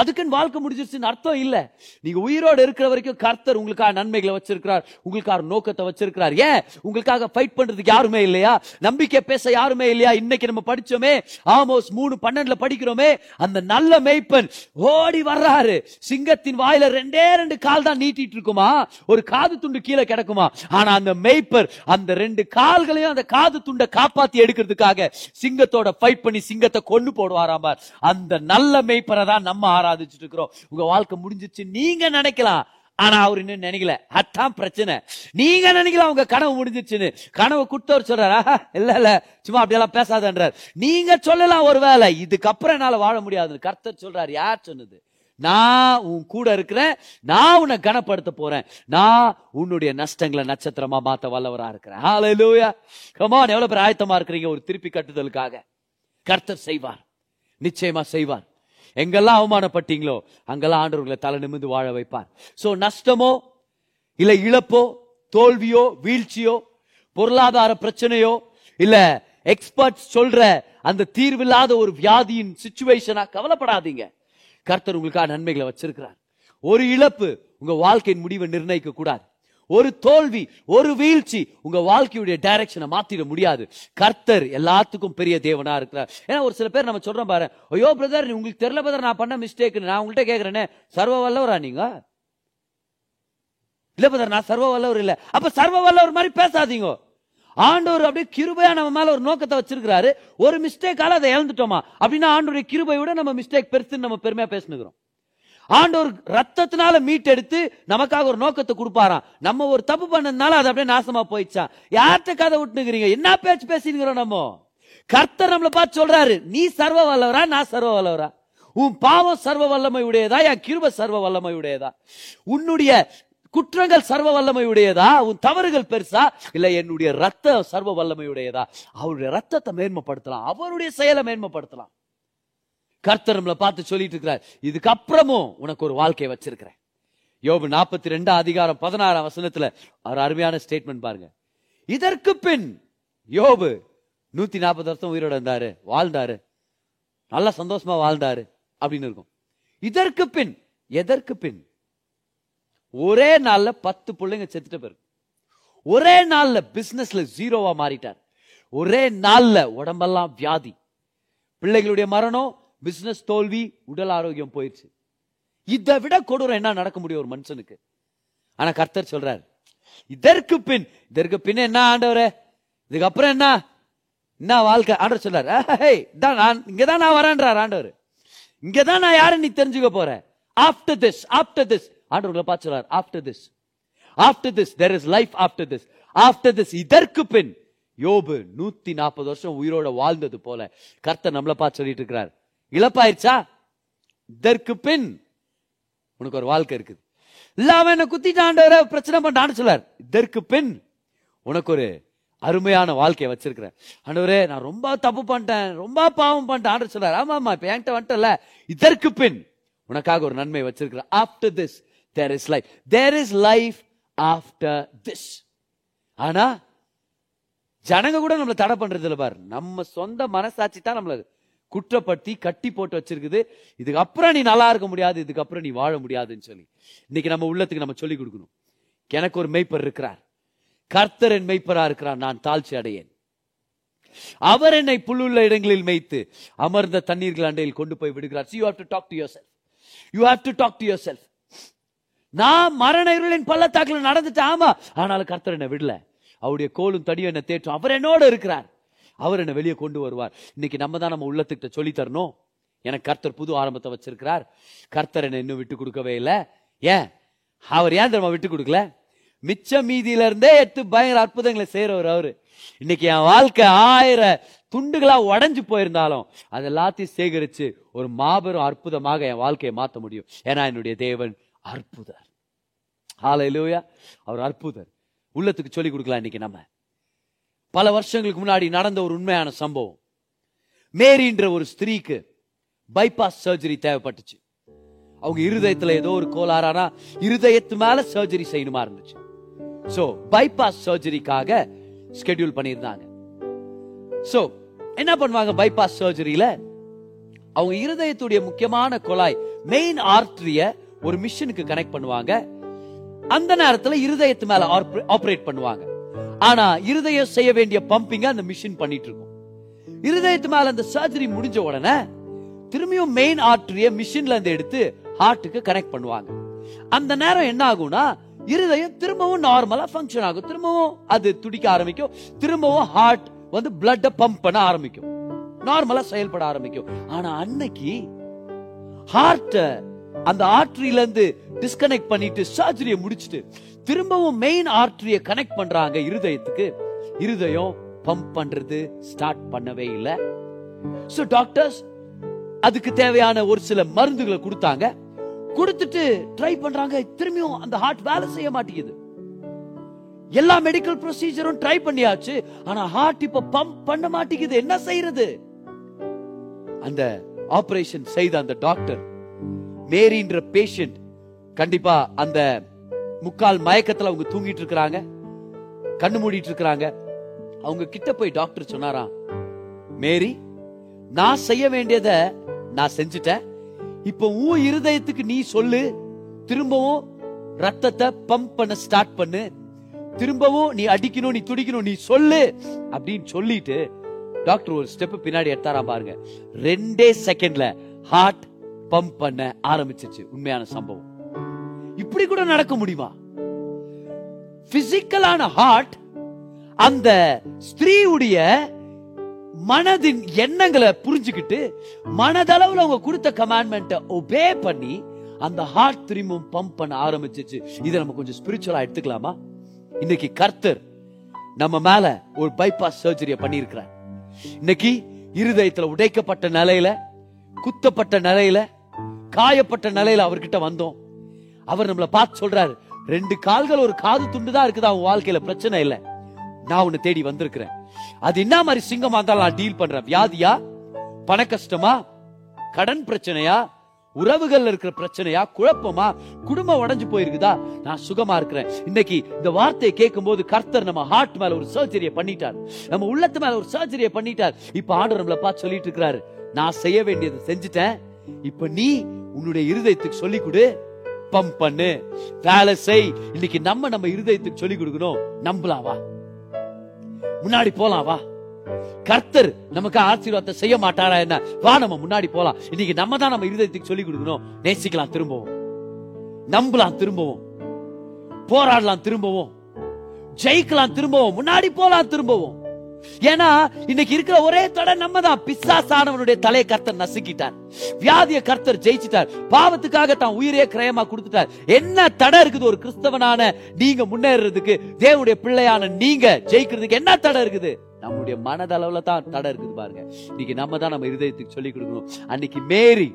அதுக்குன்னு வாழ்க்கை முடிஞ்சிருச்சுன்னு அர்த்தம் இல்லை. நீங்க உயிரோடு இருக்கிற வரைக்கும் கர்த்தர் உங்களுக்காக நன்மைகளை வச்சிருக்கிறார் உங்களுக்காக நோக்கத்தை வச்சிருக்கிறார். ஏன்? உங்களுக்காக ஃபைட் பண்றதுக்கு யாருமே இல்லையா? நம்பிக்கை பேச யாருமே இல்லையா? இன்னைக்கு நம்ம படிச்சோமே ஆமோஸ் மூணு பன்னெண்டுல படிக்கிறோமே அந்த நல்ல மெய்ப்பன் ஓடி வர்றாரு. சிங்கத்தின் வாயில ரெண்டே ரெண்டு கால் தான் நீட்டிட்டு இருக்குமா? ஒரு காது துண்டு கீழே கிடக்குமா? ஆனா அந்த மேய்ப்பர் அந்த ரெண்டு கால்களையும் அந்த காது துண்டை காப்பாத்தி எடுக்கிறதுக்காக சிங்கத்தோட ஃபைட் பண்ணி சிங்கத்தை கொண்டு போடுவாராம் அந்த நல்ல மெய்ப்பரை தான் நம்ம ஆராதிச்சுட்டு இருக்கிறோம் உங்க வாழ்க்கை முடிஞ்சிச்சு நீங்க நினைக்கலாம். ஆனா அவர் இன்னும் நினைக்கல. அதான் பிரச்சனை. நீங்க நினைக்கலாம் உங்க கனவு முடிஞ்சிச்சுன்னு. கனவு குட்டவர் சொல்றாரா இல்ல இல்ல சும்மா அப்படியெல்லாம் பேசாதன்றார். நீங்க சொல்லலாம் ஒரு வேலை இதுக்கப்புறம் என்னால வாழ முடியாது கர்த்தர் சொல்றாரு. யார் சொன்னது? நான் உன் கூட இருக்கிறேன். நான் உன்னை கனப்படுத்த போறேன். நான் உன்னுடைய நஷ்டங்களை நட்சத்திரமா மாத்த வல்லவரா இருக்கிறேன். ஹalleluya கமான் எவ்வளவு பேர் ஆயத்தமா இருக்கிறீங்க ஒரு திருப்பி கட்டுதலுக்காக. கர்த்தர் செய்வார். நிச்சயமா செய்வார். எங்கெல்லாம் அவமானப்பட்டீங்களோ அங்கெல்லாம் ஆண்டவர்களை தலை நிமிந்து வாழ வைப்பார். சோ நஷ்டமோ இல்ல இழப்போ தோல்வியோ வீழ்ச்சியோ பொருளாதார பிரச்சனையோ இல்ல எக்ஸ்பர்ட்ஸ் சொல்ற அந்த தீர்வில்லாத ஒரு வியாதியின் சுச்சுவேஷனா கவலைப்படாதீங்க. கர்த்தர் உங்களுக்காக நன்மைகளை வச்சிருக்கிறார். ஒரு இழப்பு உங்க வாழ்க்கையின் முடிவை நிர்ணயிக்க கூடாது ஒரு தோல்வி ஒரு வீழ்ச்சி உங்க வாழ்க்கையுடைய டைரக்ஷனை மாத்திட முடியாது. கர்த்தர் எல்லாத்துக்கும் பெரிய தேவனா இருக்கிறார். ஏன்னா ஒரு சில பேர் நம்ம சொல்றோம் பாரு ஐயோ பிரதர் உங்களுக்கு தெரியல பிரதர் நான் பண்ண மிஸ்டேக் நான் உங்கள்கிட்ட கேக்குறேனே சர்வ வல்லவரா நீங்க? இல்ல பிரதர் நான் சர்வ வல்லவர் இல்ல. அப்ப சர்வ வல்லவர் மாதிரி பேசாதீங்க. ஆண்டவர் அப்படியே கிருபையா நம்ம மேல ஒரு நோக்கத்தை வச்சிருக்கிறாரு. ஒரு மிஸ்டேக்கால அதை இழந்துட்டோமா? அப்படின்னா ஆண்டோருடைய கிருபையோட நம்ம மிஸ்டேக் பெருசுன்னு நம்ம பெருமையா பேசினுக்கிறோம். ஆண்டவர் ரத்தத்தினால மீட்டெடுத்து நமக்காக ஒரு நோக்கத்தை கொடுப்பாராம். நம்ம ஒரு தப்பு பண்ணதுனால அது அப்படியே நாசமா போயிடுச்சா? யார்கிட்ட கதை விட்டுனுக்கிறீங்க? என்ன பேச்சு பேசினுக்கிறோம் நம்ம? கர்த்தர் நம்மளை பார்த்து சொல்றாரு நீ சர்வ வல்லவரா நான் சர்வ வல்லவரா உன் பாவம் சர்வ வல்லமை உடையதா என் கிருப சர்வ வல்லமை உடையதா உன்னுடைய குற்றங்கள் சர்வ வல்லமை உடையதா உன் தவறுகள் பெருசா? இல்ல என்னுடைய ரத்த சர்வ வல்லமை உடையதா அவருடைய ரத்தத்தை மேன்மைப்படுத்தலாம். அவருடைய செயலை மேன்மைப்படுத்தலாம். கர்த்தர் நம்மளை பார்த்து சொல்லிட்டு இருக்கிறார் இதுக்கப்புறமும் உனக்கு ஒரு வாழ்க்கையை வச்சிருக்கிறேன். யோபு நாற்பத்தி ரெண்டாம் அதிகாரம் பதினாறாம் வசனத்துல ஒரு அருமையான ஸ்டேட்மெண்ட் பாருங்க. இதற்கு பின் யோபு நூத்தி நாற்பது வருஷம் உயிரோட இருந்தாரு வாழ்ந்தாரு. நல்லா சந்தோஷமா வாழ்ந்தாரு அப்படின்னு இருக்கும். இதற்கு பின் எதற்கு பின்? ஒரே நாள்ல பத்து பிள்ளைங்க செத்துட்டு போயிருக்கு ஒரே நாள்ல பிசினஸ்ல ஜீரோவா மாறிட்டார். ஒரே நாள்ல உடம்பெல்லாம் வியாதி. பிள்ளைகளுடைய மரணம் பிஸ்னஸ் தோல்வி உடல் ஆரோக்கியம் போயிடுச்சு இதை விட கொடூரம் என்ன நடக்க முடியும் ஒரு மனுஷனுக்கு? ஆனா கர்த்தர் சொல்றார் இதற்கு பின் இதற்கு பின் என்ன ஆண்டவரே? இதுக்கப்புறம் என்ன? என்ன வாழ்க்கை? ஆண்டவர் சொல்றாரு "ஏய், இதான் நான் இங்கதான் நான் வரேன்றார் ஆண்டவர். இங்கதான் நான் யாரு நீ தெரிஞ்சுக்க போறேன் ஆஃப்டர் திஸ் ஆஃப்டர் திஸ் ஆண்டவர்களை பார்த்து சொல்றார் after this after this there is life after this after this இதற்கு பின். யோபு நூத்தி நாற்பது வருஷம் உயிரோட வாழ்ந்தது போல கர்த்தர் நம்மளை பார்த்து சொல்லிட்டு இருக்கிறார் இழப்பாயிருச்சா? இதற்கு பின் உனக்கு ஒரு வாழ்க்கை இருக்குது. இல்ல அவன் என்ன குத்திட்டாண்டவர பிரச்சனை பண்ணான்னு சொல்லார் இதற்கு பின் உனக்கு ஒரு அருமையான வாழ்க்கையை வச்சிருக்கிறேன். ஆண்டவரே நான் ரொம்ப தப்பு பண்ணிட்டேன் ரொம்ப பாவம் பண்ணிட்டேன் ஆண்டவர் சொல்லார் ஆமா ஆமா இப்ப என்கிட்ட வந்துட்டல. இதற்கு பின் உனக்காக ஒரு நன்மை வச்சிருக்கிறேன். After this there is life there is life after this ஆனா ஜனங்க கூட நம்மள தடை பண்றது இல்லை பாரு. நம்ம சொந்த மனசாட்சி தான் நம்மள குற்றப்படுத்தி கட்டி போட்டு வச்சிருக்குது. இதுக்கப்புறம் நீ நல்லா இருக்க முடியாது இதுக்கப்புறம் நீ வாழ முடியாதுன்னு சொல்லி. இன்னைக்கு நம்ம உள்ளத்துக்கு நம்ம சொல்லி கொடுக்கணும். எனக்கு ஒரு மெய்ப்பர் இருக்கிறார். கர்த்தர் என் மெய்ப்பரா இருக்கிறார் நான் தாழ்ச்சி அடையேன். அவர் என்னை புல்லுள்ள இடங்களில் மேய்த்து அமர்ந்த தண்ணீர்கள் அண்டையில் கொண்டு போய் விடுகிறார். You have to talk to yourself you have to talk to yourself நான் மரண இருளின் பள்ளத்தாக்கில் நடந்துட்டேன். ஆமா. ஆனாலும் கர்த்தர் என்னை விடல. அவருடைய கோலும் தடியும் என்ன தேற்றும். அவர் என்னோட இருக்கிறார். அவர் என்னை வெளியே கொண்டு வருவார். இன்னைக்கு நம்ம தான் நம்ம உள்ளத்துக்கிட்ட சொல்லி தரணும். எனக்கு கர்த்தர் புது ஆரம்பத்தை வச்சிருக்கிறார். கர்த்தர் என்னை இன்னும் விட்டு கொடுக்கவே இல்லை. ஏன்? அவர் ஏன் தெரியுமா விட்டு கொடுக்கல? மிச்ச மீதியில இருந்தே எடுத்து பயங்கர அற்புதங்களை செய்யறவர் அவரு. இன்னைக்கு என் வாழ்க்கை ஆயிரம் துண்டுகளா உடஞ்சு போயிருந்தாலும் அது எல்லாத்தையும் சேகரிச்சு ஒரு மாபெரும் அற்புதமாக என் வாழ்க்கையை மாற்ற முடியும். ஏன்னா என்னுடைய தேவன் அற்புதர். ஹalleluya. அவர் அற்புதர். உள்ளத்துக்கு சொல்லி கொடுக்கலாம் இன்னைக்கு நம்ம. பல வருஷங்களுக்கு முன்னாடி நடந்த ஒரு உண்மையான சம்பவம். மேரின்ற ஒரு ஸ்திரீக்கு பைபாஸ் சர்ஜரி தேவைப்பட்டுச்சு. அவங்க இருதயத்துல ஏதோ ஒரு கோளாறானா இருதயத்து மேல சர்ஜரி செய்யணுமா இருந்துச்சு. சோ பைபாஸ் சர்ஜரிக்காக ஸ்கெடியூல் பண்ணியிருந்தாங்க. சோ என்ன பண்ணுவாங்க பைபாஸ் சர்ஜரியில அவங்க இருதயத்துடைய முக்கியமான குழாய் மெயின் ஆர்டரிய ஒரு மிஷினுக்கு கனெக்ட் பண்ணுவாங்க. அந்த நேரத்துல இருதயத்து மேல ஆபரேட் பண்ணுவாங்க. ஆனா இருதயம் செய்ய வேண்டிய பம்பிங்க அந்த மிஷின் பண்ணிட்டு இருக்கும் இருதயத்து மேல அந்த சர்ஜரி முடிஞ்ச உடனே திரும்பியும் மெயின் ஆர்டரிய மிஷின்ல இருந்து எடுத்து ஹார்ட்டுக்கு கனெக்ட் பண்ணுவாங்க. அந்த நேரம் என்ன ஆகும்னா இருதயம் திரும்பவும் நார்மலா ஃபங்க்ஷன் ஆகும். திரும்பவும் அது துடிக்க ஆரம்பிக்கும். திரும்பவும் ஹார்ட் வந்து பிளட்ட பம்ப் பண்ண ஆரம்பிக்கும். நார்மலா செயல்பட ஆரம்பிக்கும். ஆனா அன்னைக்கு ஹார்ட்ட அந்த ஆர்டரியில இருந்து டிஸ்கனெக்ட் பண்ணிட்டு சர்ஜரியை முடிச்சிட்டு திரும்பவும் மெயின் ஆர்டரிய கனெக்ட் பண்றாங்க இருதயத்துக்கு. இருதயம் பம்ப் பண்றது ஸ்டார்ட் பண்ணவே இல்லை. சோ டாக்டர்ஸ் அதுக்கு தேவையான ஒரு சில மருந்துகளை கொடுத்தாங்க. கொடுத்துட்டு ட்ரை பண்றாங்க. திரும்பியும் அந்த ஹார்ட் வேலை செய்ய மாட்டேங்குது. எல்லா மெடிக்கல் ப்ரொசீஜரும் ட்ரை பண்ணியாச்சு. ஆனா ஹார்ட் இப்ப பம்ப் பண்ண மாட்டேங்குது. என்ன செய்யறது? அந்த ஆபரேஷன் செய்த அந்த டாக்டர் மேரின்ற பேஷண்ட் கண்டிப்பா அந்த முக்கால் மயக்கத்துல அவங்க தூங்கிட்டு இருக்கிறாங்க. கண்ணு மூடிட்டு இருக்கிறாங்க. அவங்க கிட்ட போய் டாக்டர் சொன்னாராம் மேரி நான் செய்ய வேண்டியத நான் செஞ்சுட்டேன். இப்போ உன் இருதயத்துக்கு நீ சொல்லு. திரும்பவும் ரத்தத்தை பம்ப் பண்ண ஸ்டார்ட் பண்ணு. திரும்பவும் நீ அடிக்கணும் நீ துடிக்கணும் நீ சொல்லு. அப்படின்னு சொல்லிட்டு டாக்டர் ஒரு ஸ்டெப் பின்னாடி எடுத்தாரா பாருங்க. ரெண்டே செகண்ட்ல ஹார்ட் பம்ப் பண்ண ஆரம்பிச்சிச்சு உண்மையான சம்பவம். இப்படி கூட நடக்க முடியுமா? பிசிக்கலான ஹார்ட் அந்த ஸ்திரீவுடைய மனதின் எண்ணங்களை புரிஞ்சுக்கிட்டு மனதளவுல அவங்க கொடுத்த கமாண்ட்மெண்ட்டை ஒபே பண்ணி அந்த ஹார்ட் திரும்பவும் பம்ப் பண்ண ஆரம்பிச்சிச்சு. இதை நம்ம கொஞ்சம் ஸ்பிரிச்சுவலா எடுத்துக்கலாமா? இன்னைக்கு கர்த்தர் நம்ம மேல ஒரு பைபாஸ் சர்ஜரியை பண்ணியிருக்கிறார். இன்னைக்கு இருதயத்துல உடைக்கப்பட்ட நிலையில குத்தப்பட்ட நிலையில காயப்பட்ட நிலையில அவர்கிட்ட வந்தோம். அவர் நம்மளை பார்த்து சொல்றாரு ரெண்டு கால்கள் ஒரு காது துண்டு தான் இருக்குதா? உன் வாழ்க்கையில பிரச்சனை இல்ல. நான் உன்னை தேடி வந்திருக்கிறேன். அது என்ன மாதிரி சிங்கமா இருந்தாலும் நான் டீல் பண்றேன். வியாதியா? பண கஷ்டமா கடன் பிரச்சனையா? உறவுகள்ல இருக்கிற பிரச்சனையா? குழப்பமா? குடும்பம் உடைஞ்சு போயிருக்குதா? நான் சுகமா இருக்கிறேன். இன்னைக்கு இந்த வார்த்தையை கேட்கும் போது கர்த்தர் நம்ம ஹார்ட் மேல ஒரு சர்ஜரியை பண்ணிட்டார். நம்ம உள்ளத்து மேல ஒரு சர்ஜரியை பண்ணிட்டார். இப்ப ஆண்டவர் நம்மள பார்த்து சொல்லிட்டு இருக்கிறாரு. நான் செய்ய வேண்டியதை செஞ்சுட்டேன். இப்ப நீ உன்னுடைய இருதயத்துக்கு சொல்லி கொடு. பம்ப் பண்ணு வேலை செய். இன்னைக்கு நம்ம நம்ம இருதயத்துக்கு சொல்லி கொடுக்கணும் நம்பலாம் வா. முன்னாடி போலாம் வா. கர்த்தர் நமக்கு ஆசீர்வாதத்தை செய்ய மாட்டாரா என்ன? வா நம்ம முன்னாடி போலாம். இன்னைக்கு நம்ம தான் நம்ம இருதயத்துக்கு சொல்லி கொடுக்கணும். நேசிக்கலாம் திரும்பவும். நம்பலாம் திரும்பவும். போராடலாம் திரும்பவும். ஜெயிக்கலாம் திரும்பவும். முன்னாடி போலாம் திரும்பவும். ஏன்னா இன்னைக்கு இருக்கிற ஒரே தடை நம்ம தான் பிசாசானவனுடைய தலையை கர்த்தர் நசுக்கிட்டார். வியாதிய கர்த்தர் ஜெயிச்சிட்டார். பாவத்துக்காக தான் உயிரே கிரயமா கொடுத்துட்டார். என்ன தடை இருக்குது? ஒரு கிறிஸ்தவனான நீங்க முன்னேறதுக்கு தேவனுடைய பிள்ளையான நீங்க ஜெயிக்கிறதுக்கு என்ன தடை இருக்குது? நம்முடைய மனதளவுல தான் தடை இருக்குது பாருங்க. இன்னைக்கு நம்ம தான் நம்ம இருதயத்துக்கு சொல்லி கொடுக்கணும். அன்னைக்கு மேரி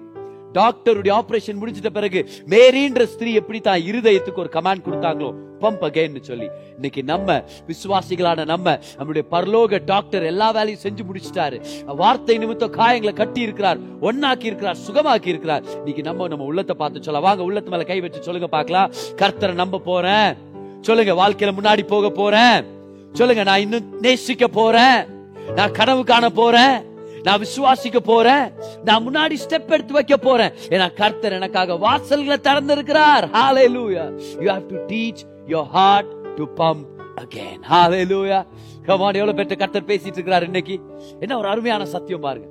டாக்டருடைய ஆபரேஷன் முடிஞ்சிட்ட பிறகு மேரின்ற ஸ்திரீ எப்படி தான் இருதயத்துக்கு ஒரு கமாண்ட் கொடுத்தாங்களோ பம்ப் அகைன்னு சொல்லி. இன்னைக்கு நம்ம விசுவாசிகளான நம்ம நம்முடைய பரலோக டாக்டர் எல்லா வேலையும் செஞ்சு முடிச்சிட்டாரு. வார்த்தை நிமித்தம் காயங்களை கட்டி இருக்கிறார் ஒன்னாக்கி இருக்கிறார் சுகமாக்கி இருக்கிறார் இன்னைக்கு நம்ம நம்ம உள்ளத்தை பார்த்து சொல்ல வாங்க உள்ளத்து மேல கை வச்சு சொல்லுங்க பார்க்கலாம். கர்த்தரை நம்ப போறேன். சொல்லுங்க வாழ்க்கையில முன்னாடி போக போறேன். சொல்லுங்க நான் இன்னும் நேசிக்க போறேன். நான் கனவு காண போறேன். நான் விசுவாசிக்க போறேன். நான் முன்னாடி ஸ்டெப் எடுத்து வைக்க போறேன். ஏன்னா கர்த்தர் எனக்காக வாசல்களை திறந்திருக்கிறார். லூயா you have to teach your heart to pump again hallelujah come on எவ்வளவு பெற்ற கர்த்தர் பேசிட்டு இருக்கிறார் இன்னைக்கு? என்ன ஒரு அருமையான சத்தியம் பாருங்க.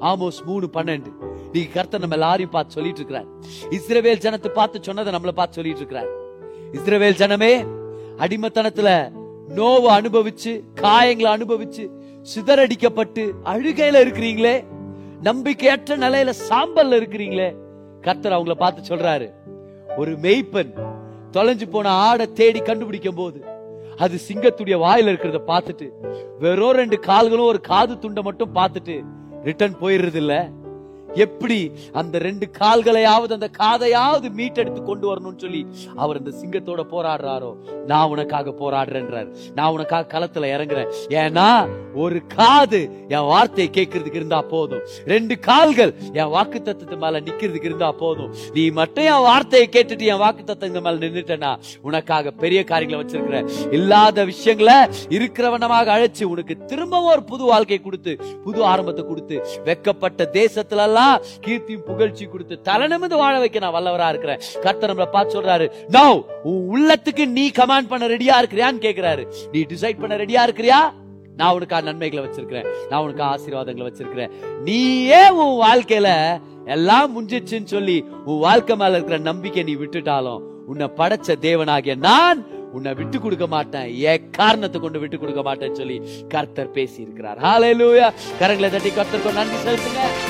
ஆமோஸ் மூணு பன்னெண்டு. நீ கர்த்தர் நம்ம எல்லாரையும் பார்த்து சொல்லிட்டு இருக்கிறார். இஸ்ரவேல் ஜனத்தை பார்த்து சொன்னதை நம்மள பார்த்து சொல்லிட்டு இருக்கிறார். இஸ்ரவேல் ஜனமே அடிமத்தனத்துல நோவை அனுபவிச்சு காயங்களை அனுபவிச்சு சிதறடிக்கப்பட்டு அழுகையில இருக்கிறீங்களே நம்பிக்கையற்ற நிலையில சாம்பல்ல இருக்கிறீங்களே கர்த்தர் அவங்கள பார்த்து சொல்றாரு. ஒரு மெய்ப்பன் தொலைஞ்சு போன ஆடை தேடி கண்டுபிடிக்கும் போது அது சிங்கத்துடைய வாயில இருக்கிறத பார்த்துட்டு வெறும் ரெண்டு கால்களும் ஒரு காது துண்டை மட்டும் பார்த்துட்டு ரிட்டர்ன் போயிடுறது இல்லை எப்படி அந்த ரெண்டு கால்களையாவது அந்த காதையாவது மீட்டெடுத்து கொண்டு வரணும்னு சொல்லி அவர் அந்த சிங்கத்தோட போராடுறாரோ? நான் உனக்காக போராடுறேன்றார். நான் உனக்காக களத்துல இறங்குறேன். ஏன்னா ஒரு காது என் வார்த்தையை கேட்கறதுக்கு இருந்தா போதும். ரெண்டு கால்கள் என் வாக்கு தத்துவத்து மேல நிக்கிறதுக்கு இருந்தா போதும். நீ மட்டும் என் வார்த்தையை கேட்டுட்டு என் வாக்கு தத்துவங்க மேல நின்னுட்டனா உனக்காக பெரிய காரியங்களை வச்சிருக்கிற இல்லாத விஷயங்களை இருக்கிறவனமாக அழைச்சு உனக்கு திரும்பவும் ஒரு புது வாழ்க்கை கொடுத்து புது ஆரம்பத்தை கொடுத்து வெக்கப்பட்ட தேசத்துல எல்லாம் கீர்த்தியும் புகழ்ச்சி கொடுத்து தலைநிமிந்து வாழ வைக்க நான் வல்லவரா இருக்கிறேன். கர்த்தர் நம்மளை பார்த்து சொல்றாரு நோ உன் உள்ளத்துக்கு நீ கமாண்ட் பண்ண ரெடியா இருக்கிறியான்னு கேக்குறாரு. நீ டிசைட் பண்ண ரெடியா இருக்கிறியா? நான் உனக்காக நன்மைகளை வச்சிருக்கிறேன். நான் உனக்கு ஆசீர்வாதங்களை வச்சிருக்கிறேன். நீயே உன் வாழ்க்கையில எல்லாம் முடிஞ்சிச்சுன்னு சொல்லி உன் வாழ்க்கை மேல இருக்கிற நம்பிக்கை நீ விட்டுட்டாலும் உன்னை படைச்ச தேவனாகிய நான் உன்னை விட்டு கொடுக்க மாட்டேன். ஏ காரணத்தை கொண்டு விட்டு கொடுக்க மாட்டேன்னு சொல்லி கர்த்தர் பேசி இருக்கிறார் ஹalleluya கரங்களை தட்டி கர்த்தருக்கு நன்றி செலுத்துங்க.